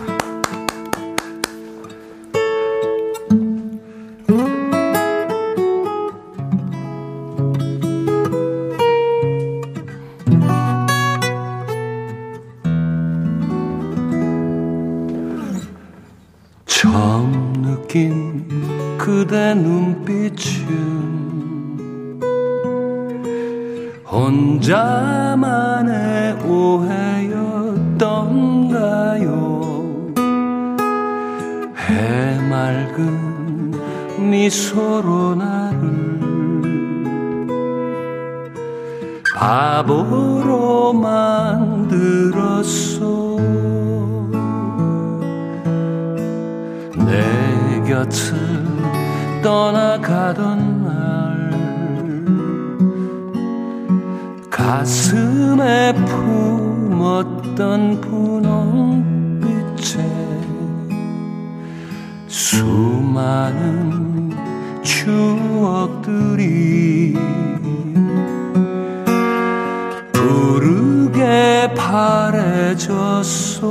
바보로 만들었어 내 곁을 떠나가던 날 가슴에 품었던 분홍빛에 수많은 추억들이 바래졌소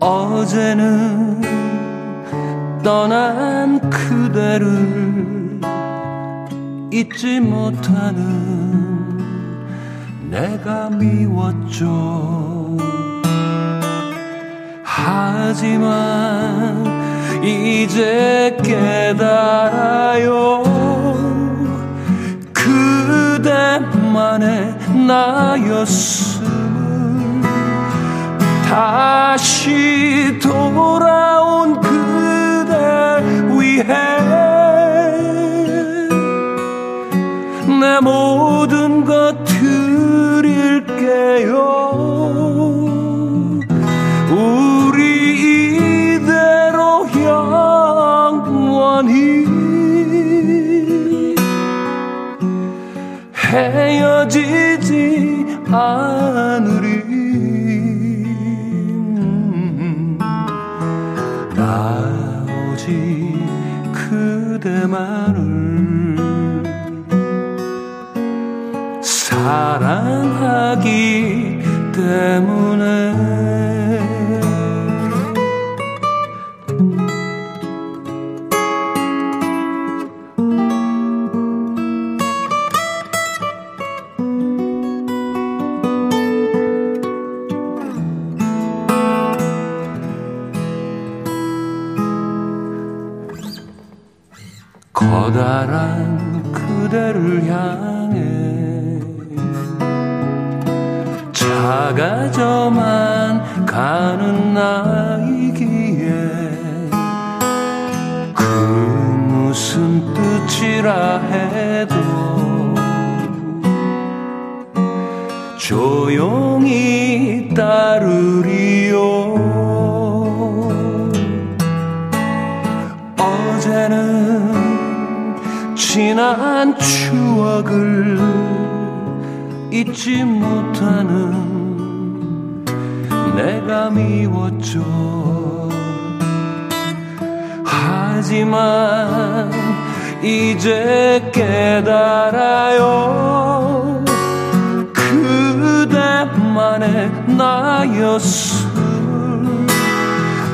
어제는 떠난 그대를 잊지 못하는 내가 미웠죠. 하지만 이제 깨달아요. 그대만의 나였음을 다시 돌아온 위해 내 모든 것 드릴게요 헤어지지 않으리. 그대만을 사랑하기 때문에 그대를 향해 작아져만 가는 나이기에 그 무슨 뜻이라 해도 조용히 따르리 지난 추억을 잊지 못하는 내가 미웠죠. 하지만 이제 깨달아요. 그대만의 나였음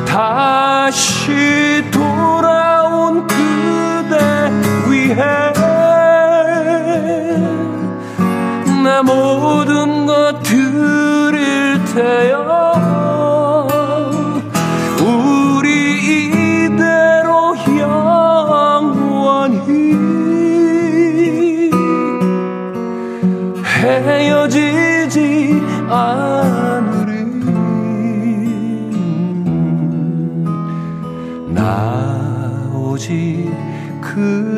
다시 돌아온 위해 내 모든 것 드릴 테요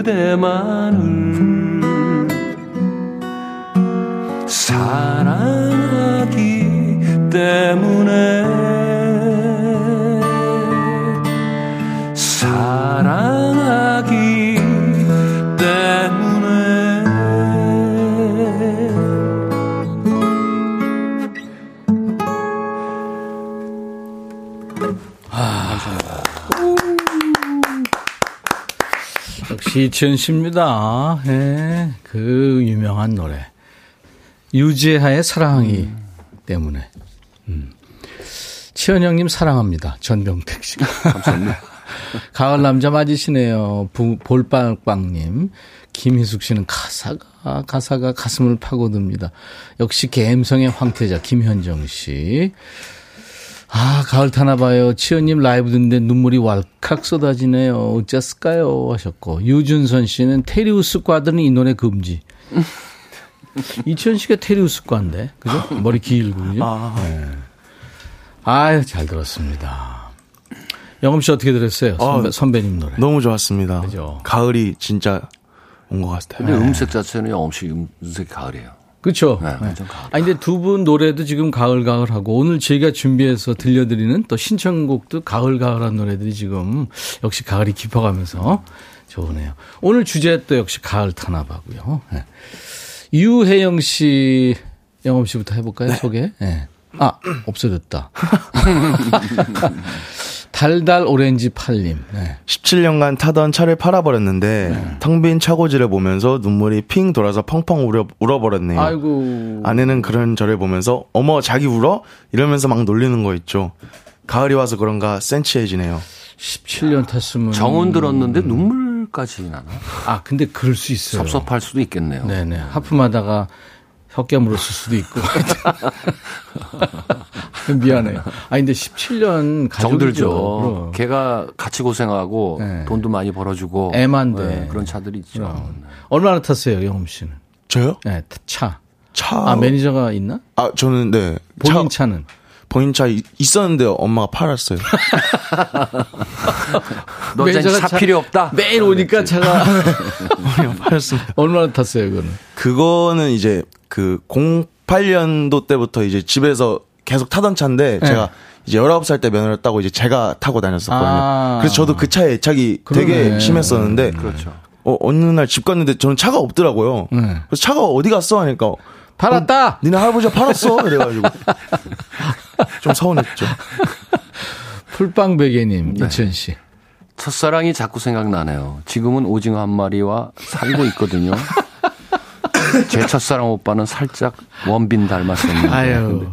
그대만을 사랑하기 때문에 이치현 씨입니다. 예, 그 유명한 노래. 유재하의 사랑이 음. 때문에. 음. 치현 형님 사랑합니다. 전병택 씨가. 감사합니다. 가을 남자 맞으시네요. 볼빵빵님. 김희숙 씨는 가사가, 가사가 가슴을 파고듭니다. 역시 갬성의 황태자 김현정 씨. 아, 가을 타나 봐요. 치현님 라이브 듣는데 눈물이 왈칵 쏟아지네요. 어쩌을까요? 하셨고. 유준선 씨는 테리우스 과들은 이 노래 금지. 이치현 씨가 테리우스 과인데. 그죠? 머리 길고, 그죠? 아. 네. 아유, 잘 들었습니다. 영음 씨 어떻게 들었어요? 선배, 아, 선배님 노래. 너무 좋았습니다. 그죠? 가을이 진짜 온 것 같아요. 근데 네. 음색 자체는 영음 씨 음색 가을이에요. 그렇죠. 네, 네. 아니 근데 두 분 노래도 지금 가을 가을하고 오늘 저희가 준비해서 들려드리는 또 신청곡도 가을 가을한 노래들이 지금 역시 가을이 깊어가면서 좋으네요. 오늘 주제 또 역시 가을 타나바고요. 네. 유혜영 씨, 영업 씨부터 해볼까요? 네. 소개. 네. 아 없어졌다. 달달 오렌지 팔림. 네. 17년간 타던 차를 팔아버렸는데 네. 텅빈 차고지를 보면서 눈물이 핑 돌아서 펑펑 울어, 울어버렸네요. 아이고. 아내는 그런 저를 보면서 어머 자기 울어? 이러면서 막 놀리는 거 있죠. 가을이 와서 그런가 센치해지네요. 17년 탔으면 정은 들었는데 눈물까지 나나? 아 근데 그럴 수 있어요. 섭섭할 수도 있겠네요. 네네. 하품하다가 혀 깨물었을 수도 있고. 미안해요. 아 근데 17년 정들죠. 걔가 같이 고생하고 네. 돈도 많이 벌어주고 애만데 네, 그런 차들이 있죠. 그럼. 얼마나 탔어요, 영흠 씨는? 저요? 네, 차. 차. 아 매니저가 있나? 아 저는 네. 본인 차, 는 본인 차 있었는데 엄마가 팔았어요. 너 이제 차, 차 필요 없다. 매일 오니까 차가 팔았습니다. 얼마나 탔어요, 그거는? 그거는 이제 그 08년도 때부터 이제 집에서 계속 타던 차인데 네. 제가 이제 19살 때 면허를 따고 이제 제가 타고 다녔었거든요. 아. 그래서 저도 그 차에 애착이 그러네. 되게 심했었는데 그렇죠. 어, 어느 날 집 갔는데 저는 차가 없더라고요. 네. 그래서 차가 어디 갔어 하니까 팔았다. 어, 니네 할아버지가 팔았어. 이래가지고 좀 서운했죠. 풀빵베개님 네. 이천 씨. 첫사랑이 자꾸 생각나네요. 지금은 오징어 한 마리와 살고 있거든요. 제 첫사랑 오빠는 살짝 원빈 닮았었는데. 아유.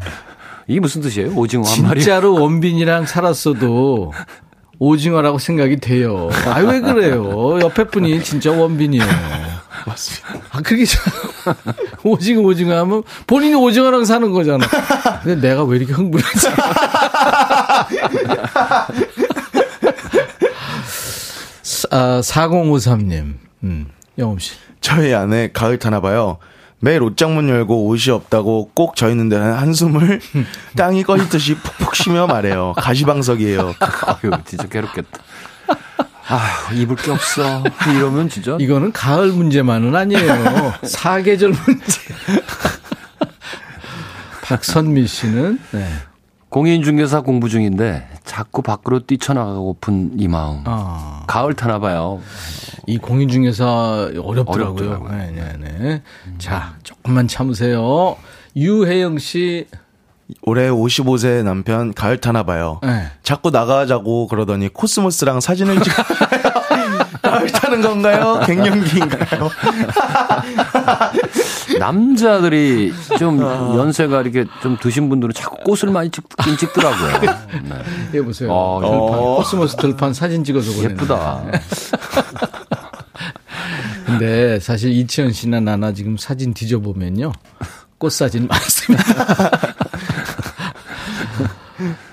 이게 무슨 뜻이에요? 오징어 한 마리? 진짜로 원빈이랑 살았어도 오징어라고 생각이 돼요. 아, 왜 그래요? 옆에 분이 진짜 원빈이에요. 맞습니다. 아, 그게 오징어, 오징어 하면 본인이 오징어랑 사는 거잖아. 근데 내가 왜 이렇게 흥분하지? 아, 4053님, 음, 영업 씨. 저희 아내 가을 타나 봐요. 매일 옷장문 열고 옷이 없다고 꼭 저 있는 데는 한숨을 땅이 꺼지듯이 푹푹 쉬며 말해요. 가시방석이에요. 아유, 진짜 괴롭겠다. 아, 입을 게 없어. 이러면 진짜. 이거는 가을 문제만은 아니에요. 사계절 문제. 박선미 씨는, 네. 공인중개사 공부 중인데 자꾸 밖으로 뛰쳐나가고픈 이 마음. 아. 가을 타나 봐요. 이 공인중개사 어렵더라고요. 어렵더라고요. 네, 네, 네. 음. 자, 조금만 참으세요. 유혜영 씨. 올해 55세 남편 가을 타나 봐요. 네. 자꾸 나가자고 그러더니 코스모스랑 사진을 찍어 타는 건가요? 갱년기인가요? 남자들이 좀 어. 연세가 이렇게 좀 드신 분들은 자꾸 꽃을 많이 찍긴 찍더라고요. 네. 해 보세요. 어, 들판, 어. 코스모스 들판 사진 찍어서 보내 예쁘다. 근데 사실 이치현 씨나 나나 지금 사진 뒤져보면요. 꽃 사진 많습니다.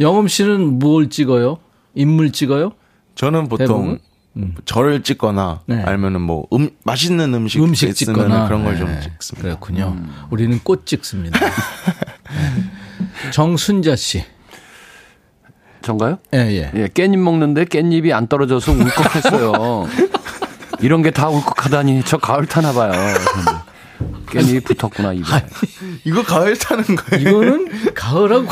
영음 씨는 뭘 찍어요? 인물 찍어요? 저는 보통 대부분? 음. 절을 찍거나 네. 아니면은 뭐 음, 맛있는 음식, 음식 찍거나 그런 걸좀 네. 찍습니다. 그렇군요. 음. 우리는 꽃 찍습니다. 네. 정순자 씨. 전가요? 예, 예. 예, 깻잎 먹는데 깻잎이 안 떨어져서 울컥했어요. 이런 게 다 울컥하다니 저 가을 타나 봐요. 깻잎이 붙었구나 입에. 아니, 이거 가을 타는 거예요? 이거는 가을하고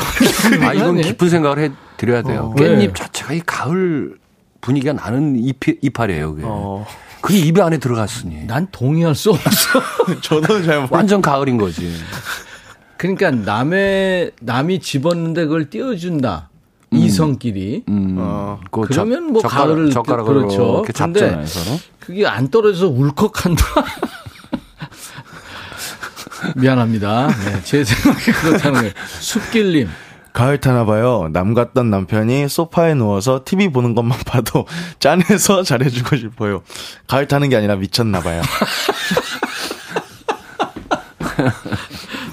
아 이건 깊은 생각을 해 드려야 돼요. 어, 깻잎 자체가 이 가을 분위기가 나는 잎, 이파리예요. 그게. 어. 그게 입에 안에 들어갔으니. 난 동의할 수 없어. 저도 잘 완전 가을인 거지. 그러니까 남의 남이 집었는데 그걸 띄워준다. 음. 이성끼리. 음. 어. 그 그러면 뭐 젓가락, 가을을 젓가락으로 그렇죠. 이렇게 잡잖아요, 서로. 그게 안 떨어져서 울컥한다. 미안합니다. 네, 제 생각에 그렇다는 거예요. 숲길님. 가을 타나 봐요. 남 같던 남편이 소파에 누워서 TV 보는 것만 봐도 짠해서 잘해주고 싶어요. 가을 타는 게 아니라 미쳤나 봐요.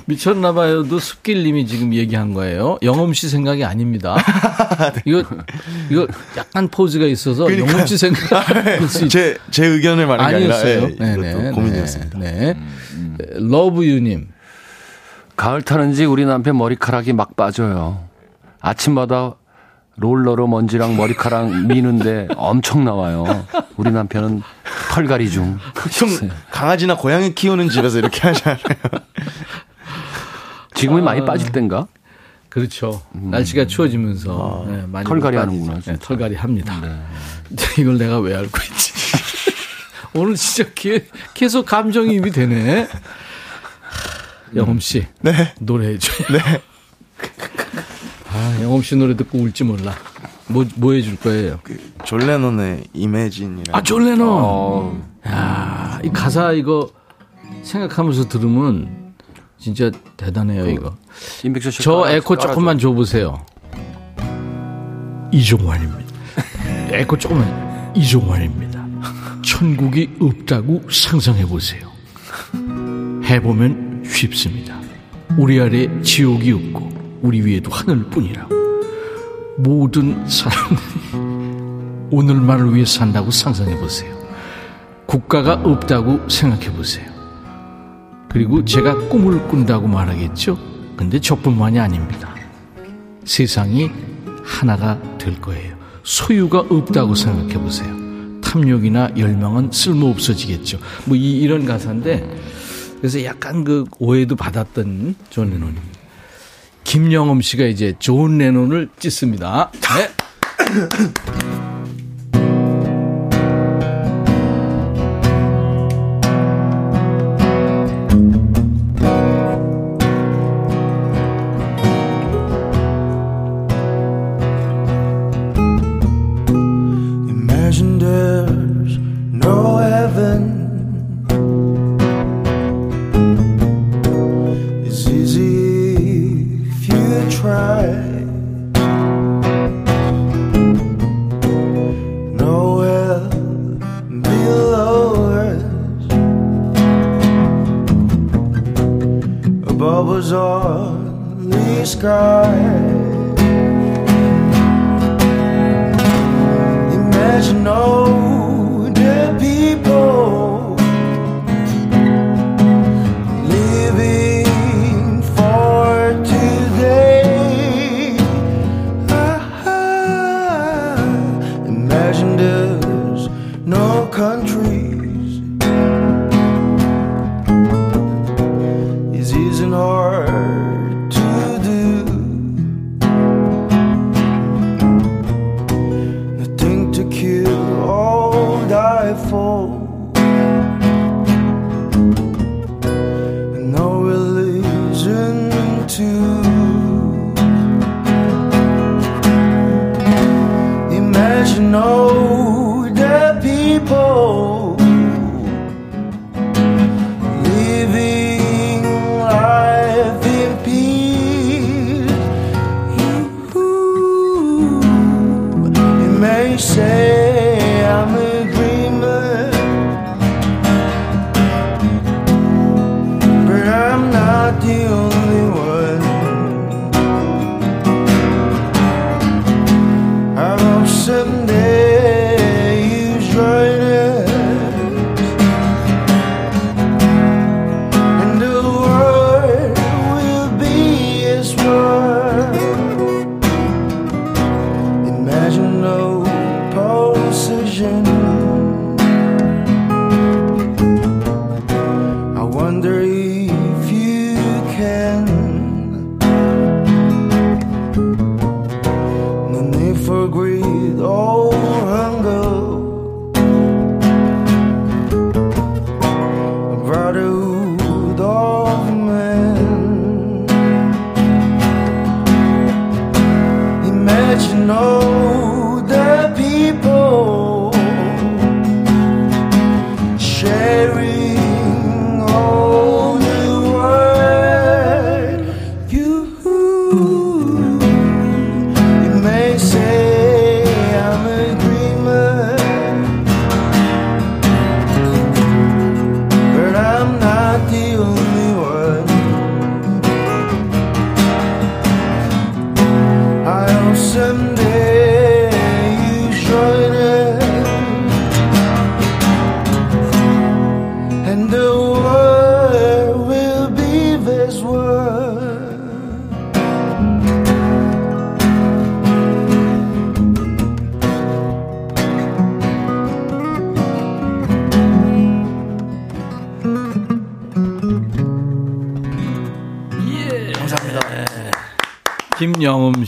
미쳤나 봐요도 숲길님이 지금 얘기한 거예요. 영엄 씨 생각이 아닙니다. 네. 이거 이거 약간 포즈가 있어서 그러니까, 영흠 씨 생각. 제제 제 의견을 말한 게 아니라 예, 네네, 고민이었습니다. 네. 네. 음. 러브 유님. 가을 타는지 우리 남편 머리카락이 막 빠져요. 아침마다 롤러로 먼지랑 머리카락 미는데 엄청 나와요. 우리 남편은 털갈이 중. 형 강아지나 고양이 키우는 집에서 이렇게 하잖아요. 지금은 아, 많이 빠질 땐가? 그렇죠. 음. 날씨가 추워지면서 아, 네, 많이 털갈이 하는구나. 네, 털갈이 합니다. 네. 이걸 내가 왜 알고 있지? 오늘 진짜 계속 감정이입이 되네. 영엄 씨, 네. 노래해 줘요. 네. 아, 영엄 씨 노래 듣고 울지 몰라. 뭐, 뭐 해줄 거예요? 그, 졸레논의 이매진이라. 아, 졸레논! 어. 야, 이 가사 이거 생각하면서 들으면 진짜 대단해요, 그, 이거. 저 에코 조금만 줘보세요. 이종환입니다. 에코 조금만. 이종환입니다. 천국이 없다고 상상해보세요. 해보면 쉽습니다. 우리 아래 지옥이 없고, 우리 위에도 하늘뿐이라고. 모든 사람들이 오늘만을 위해 산다고 상상해 보세요. 국가가 없다고 생각해 보세요. 그리고 제가 꿈을 꾼다고 말하겠죠? 근데 저뿐만이 아닙니다. 세상이 하나가 될 거예요. 소유가 없다고 생각해 보세요. 탐욕이나 열망은 쓸모 없어지겠죠. 뭐 이, 이런 가사인데 그래서 약간 그 오해도 받았던 존 레논입니다. 김영흠 씨가 이제 존 레논을 찢습니다. 네.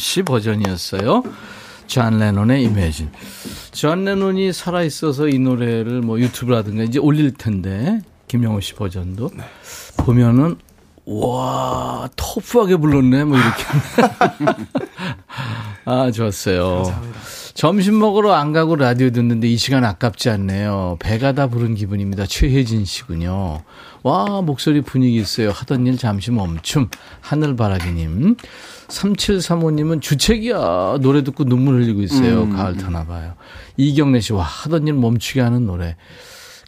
씨 버전이었어요. 존 레논의 Imagine. 존 레논이 살아 있어서 이 노래를 뭐 유튜브라든가 이제 올릴 텐데, 김영흠 씨 버전도. 네. 보면은, 와, 터프하게 불렀네, 뭐 이렇게. 아, 좋았어요. 감사합니다. 점심 먹으러 안 가고 라디오 듣는데 이 시간 아깝지 않네요. 배가 다 부른 기분입니다. 최혜진 씨군요. 와, 목소리 분위기 있어요. 하던 일 잠시 멈춤. 하늘바라기님. 3735님은 주책이야. 노래 듣고 눈물 흘리고 있어요. 음. 가을 타나 봐요. 이경래 씨, 와, 하던 일 멈추게 하는 노래.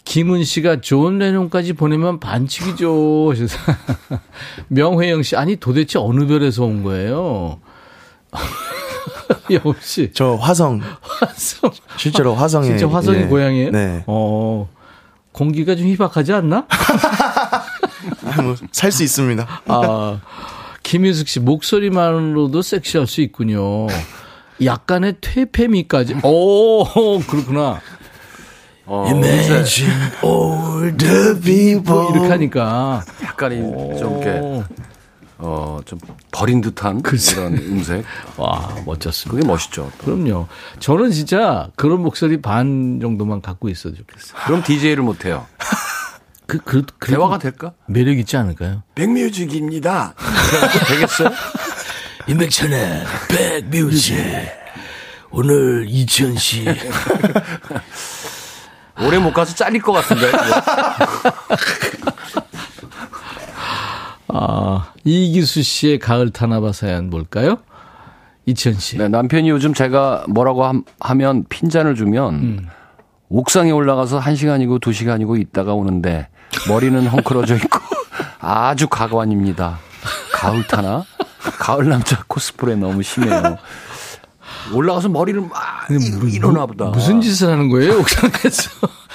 김은 씨가 좋은 레논까지 보내면 반칙이죠. 명회영 씨, 아니 도대체 어느 별에서 온 거예요? 영우 씨. 저 화성. 화성. 실제로 화성에. 진짜 화성이 예. 고향이에요? 네. 어, 공기가 좀 희박하지 않나? 뭐, 살 수 있습니다. 아. 김희숙 씨 목소리만으로도 섹시할 수 있군요. 약간의 퇴폐미까지. 오, 그렇구나. 어, Imagine all the people. 이렇게 하니까. 약간이 좀 이렇게, 어, 좀 버린 듯한 글쎄. 그런 음색. 와, 멋졌습니다. 그게 멋있죠. 또. 그럼요. 저는 진짜 그런 목소리 반 정도만 갖고 있어도 좋겠어요. 그럼 DJ를 못해요. 그, 그, 그 대화가 될까? 매력 있지 않을까요? 백뮤직입니다. 되겠어요? 임백천의 백뮤직. 오늘 이천 씨. 오래 못 가서 잘릴 것 같은데. 아, 이기수 씨의 가을 타나바 사연 뭘까요? 이천 씨. 네, 남편이 요즘 제가 뭐라고 하면 핀잔을 주면 음. 옥상에 올라가서 1시간이고 2시간이고 있다가 오는데 머리는 헝클어져 있고 아주 가관입니다. 가을 타나? 가을 남자 코스프레 너무 심해요. 올라가서 머리를 막 일어나 보다. 무슨 짓을 하는 거예요, 옥상에서?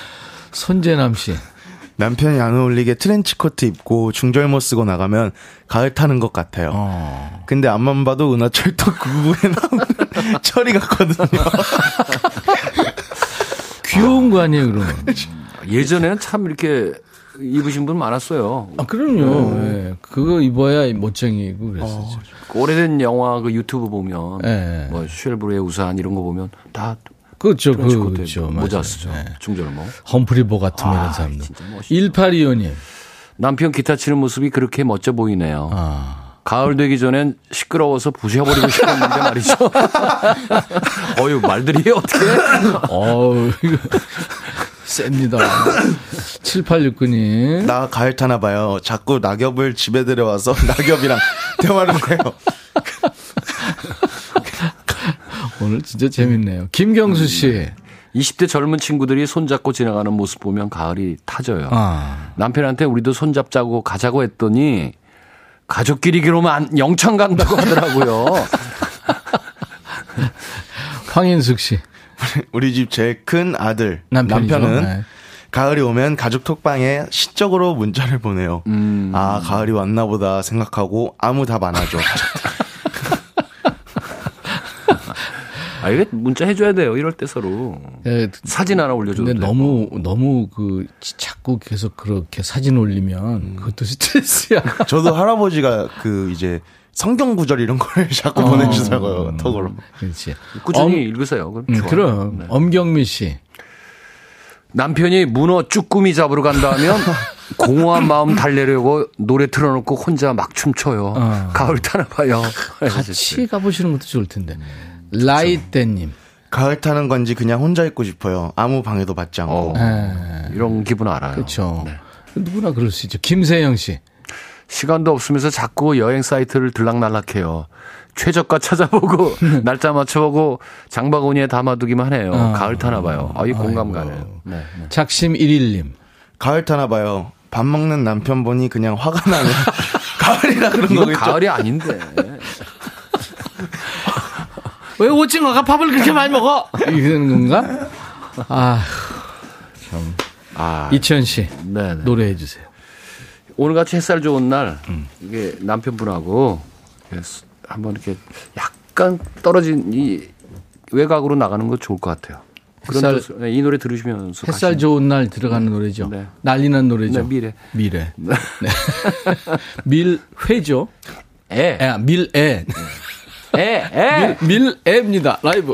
손재남 씨. 남편이 안 어울리게 트렌치 코트 입고 중절모 쓰고 나가면 가을 타는 것 같아요. 어. 근데 앞만 봐도 은하철도 9구에 나오는 철이 같거든요. 귀여운 거 아니에요, 그러면? 예전에는 참 이렇게 입으신 분 많았어요. 아, 그럼요. 네. 네. 그거 입어야 멋쟁이고 그랬었죠. 어, 오래된 영화 그 유튜브 보면 네. 뭐 쉘브르의 우산 이런 거 보면 다 그렇죠. 그, 그렇죠. 모자 쓰죠. 네. 중절모. 험프리 보 같은 아, 이런 사람들. 1825님. 남편 기타 치는 모습이 그렇게 멋져 보이네요. 아. 가을 되기 전엔 시끄러워서 부셔버리고 싶었는데 말이죠. 어유 말들이 어떻게? 어우, 이거 셉니다. 7869님. 나 가을 타나 봐요. 자꾸 낙엽을 집에 들여와서 낙엽이랑 대화를 해요. 오늘 진짜 재밌네요. 김경수 씨. 20대 젊은 친구들이 손잡고 지나가는 모습 보면 가을이 타져요. 아. 남편한테 우리도 손잡자고 가자고 했더니 가족끼리 그러면 영창 간다고 하더라고요. 황인숙 씨. 우리 집 제일 큰 아들 남편이죠? 남편은 네. 가을이 오면 가족 톡방에 시적으로 문자를 보내요. 음. 아 가을이 왔나 보다 생각하고 아무 답 안 하죠. 아, 이게 문자 해줘야 돼요. 이럴 때 서로. 네, 사진 하나 올려줘도 근데 너무, 너무 그, 자꾸 계속 그렇게 사진 올리면 음. 그것도 스트레스야. 저도 할아버지가 그 이제 성경 구절 이런 걸 자꾸 어, 보내주더라고요. 톡으로. 그렇지. 꾸준히 엄, 읽으세요. 그럼, 음, 그럼. 네. 엄경미 씨. 남편이 문어 쭈꾸미 잡으러 간다 하면 공허한 마음 달래려고 노래 틀어놓고 혼자 막 춤춰요. 어. 가을 타나 봐요. 같이 가보시는 것도 좋을 텐데. 라이떼님. 가을 타는 건지 그냥 혼자 있고 싶어요. 아무 방해도 받지 않고. 어, 네. 이런 기분 알아요. 그렇죠. 네. 누구나 그럴 수 있죠. 김세영 씨. 시간도 없으면서 자꾸 여행 사이트를 들락날락해요. 최저가 찾아보고 날짜 맞춰보고 장바구니에 담아두기만 해요. 아, 가을 타나 봐요. 아, 이 공감 가네요. 네, 네. 작심 1일님. 가을 타나 봐요. 밥 먹는 남편 보니 그냥 화가 나면 가을이라 그런 거겠죠. 가을이 아닌데. 왜 오징어가 밥을 그렇게 많이 먹어? 이러는 건가? 아, 참. 아. 이천 씨. 네네. 노래해 주세요. 오늘같이 햇살 좋은 날, 음. 이게 남편분하고 한번 이렇게 약간 떨어진 이 외곽으로 나가는 거 좋을 것 같아요. 햇살, 네, 이 노래 들으시면서 햇살 가시면. 좋은 날 들어가는 노래죠. 네. 난리난 노래죠. 네, 미래. 미래. 네. 밀회죠. 에. 에 밀에. 에. 에. 밀, 밀에입니다. 라이브.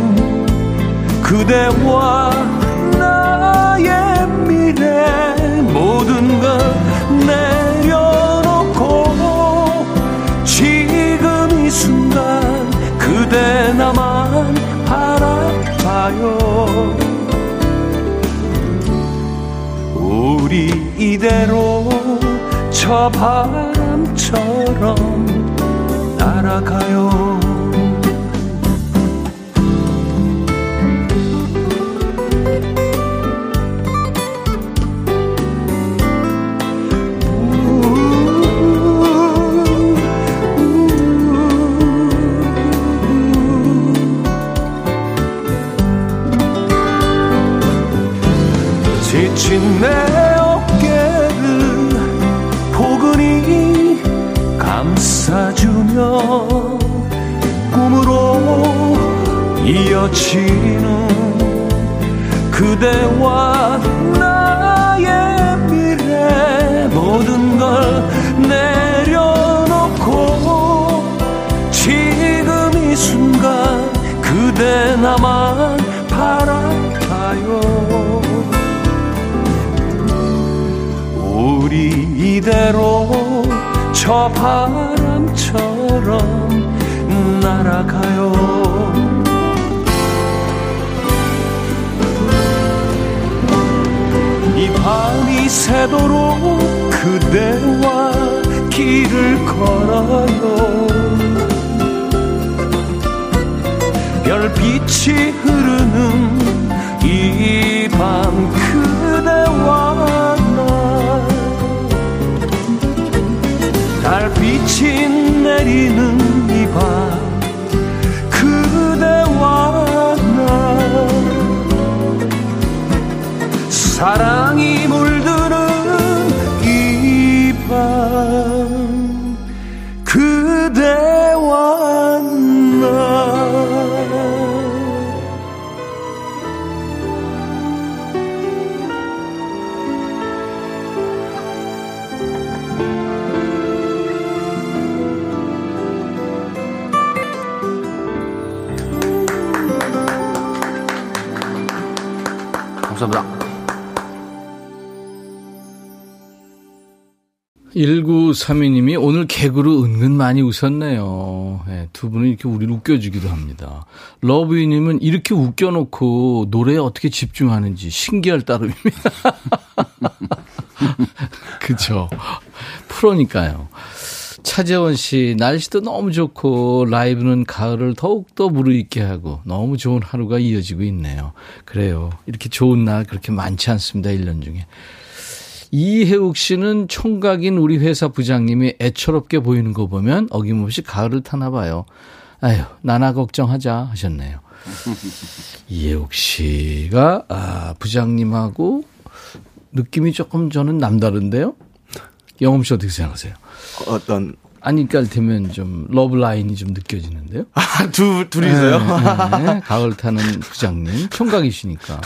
그대와 나의 미래 모든 걸 내려놓고 지금 이 순간 그대 나만 바라봐요. 우리 이대로 저 바람처럼 날아가요. 꿈으로 이어지는 그대와 나의 미래 모든 걸 내려놓고 지금 이 순간 그대 나만 바라봐요. 우리 이대로 저 바람 별처럼 날아가요. 이 밤이 새도록 그대와 길을 걸어요. 별빛이 흐르는 이밤 사합니다. 1932님이 오늘 개그로 은근 많이 웃었네요. 네, 두 분은 이렇게 우리를 웃겨주기도 합니다. 러브유님은 이렇게 웃겨놓고 노래에 어떻게 집중하는지 신기할 따름입니다. 그쵸. 프로니까요. 차재원 씨, 날씨도 너무 좋고, 라이브는 가을을 더욱더 무르익게 하고, 너무 좋은 하루가 이어지고 있네요. 그래요. 이렇게 좋은 날 그렇게 많지 않습니다, 1년 중에. 이혜욱 씨는 총각인 우리 회사 부장님이 애처롭게 보이는 거 보면 어김없이 가을을 타나 봐요. 아유, 나나 걱정하자 하셨네요. 이혜욱 씨가, 아, 부장님하고 느낌이 조금 저는 남다른데요? 영엄 씨 어떻게 생각하세요? 어떤 아니, 그러니까 되면 좀 러브라인이 좀 느껴지는데요? 아, 두, 둘이서요? 네, 네. 가을 타는 부장님, 총각이시니까.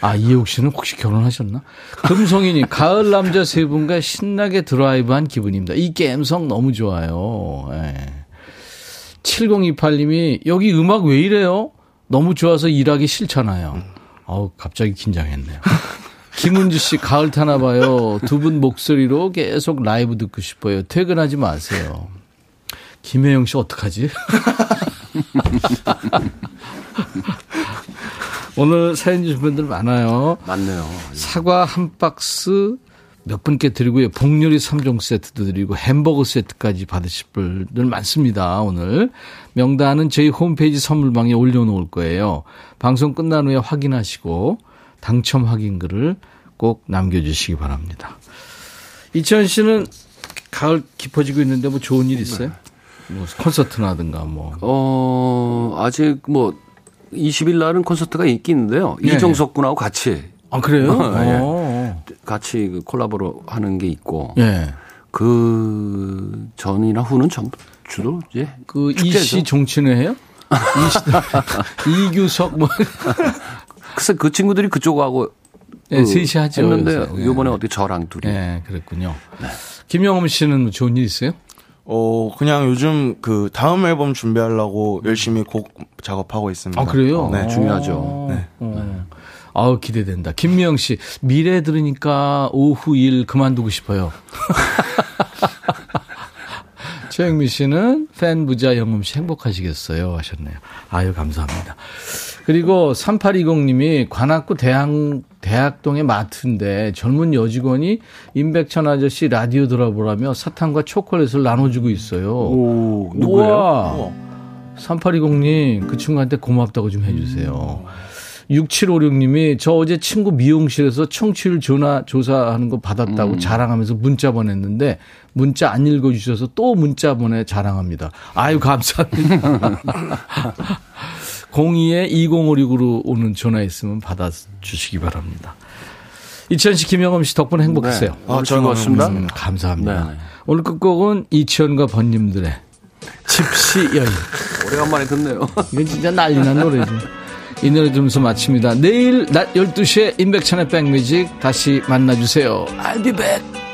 아, 이혜욱 씨는 혹시 결혼하셨나? 금송이님, 가을 남자 세 분과 신나게 드라이브한 기분입니다. 이 게임성 너무 좋아요. 네. 7028님이, 여기 음악 왜 이래요? 너무 좋아서 일하기 싫잖아요. 아우, 갑자기 긴장했네요. 김은주 씨, 가을 타나 봐요. 두 분 목소리로 계속 라이브 듣고 싶어요. 퇴근하지 마세요. 김혜영 씨, 어떡하지? 오늘 사연 주신 분들 많아요. 많네요. 사과 한 박스 몇 분께 드리고요. 복요리 3종 세트도 드리고 햄버거 세트까지 받으실 분들 많습니다. 오늘 명단은 저희 홈페이지 선물방에 올려놓을 거예요. 방송 끝난 후에 확인하시고 당첨 확인글을 꼭 남겨주시기 바랍니다. 이천 씨는 가을 깊어지고 있는데 뭐 좋은 일 있어요? 뭐 콘서트나든가 뭐. 어, 아직 뭐 20일 날은 콘서트가 있긴 있는데요. 네. 이종석 군하고 같이. 아, 그래요? 네. 같이 그 콜라보로 하는 게 있고. 네. 그 전이나 후는 전부 주로 이제 그 이씨 종친회 해요? 이규석 뭐 글쎄 그 친구들이 그쪽하고 네, 그 셋이 하죠. 했는데 네. 이번에 어떻게 저랑 둘이. 네, 그랬군요. 네. 김영엄 씨는 뭐 좋은 일 있어요? 어, 그냥 요즘 그 다음 앨범 준비하려고 열심히 곡 작업하고 있습니다. 아, 그래요? 네, 중요하죠. 네. 어. 아우, 기대된다. 김미영 씨, 미래 들으니까 오후 일 그만두고 싶어요. 최영미 씨는 팬 부자 영음 씨 행복하시겠어요 하셨네요. 아유 감사합니다. 그리고 3820님이 관악구 대학 대학동의 마트인데 젊은 여직원이 임백천 아저씨 라디오 들어보라며 사탕과 초콜릿을 나눠주고 있어요. 오, 누구예요? 3820님 그 친구한테 고맙다고 좀 해주세요. 음. 6756님이 저 어제 친구 미용실에서 청취율 전화 조사하는 거 받았다고 음. 자랑하면서 문자 보냈는데 문자 안 읽어주셔서 또 문자 보내 자랑합니다. 아유 감사합니다. 02에 2056으로 오는 전화 있으면 받아주시기 바랍니다. 이천 씨, 김영엄 씨 덕분에 행복했어요. 네. 아, 즐거웠습니다. 음, 감사합니다. 네. 오늘 끝곡은 이치현과 번님들의 집시 여인. 오래간만에 듣네요. 이건 진짜 난리난 노래죠. 이 노래 들으면서 마칩니다. 내일 낮 12시에 인백천의 백뮤직 다시 만나주세요. I'll be back.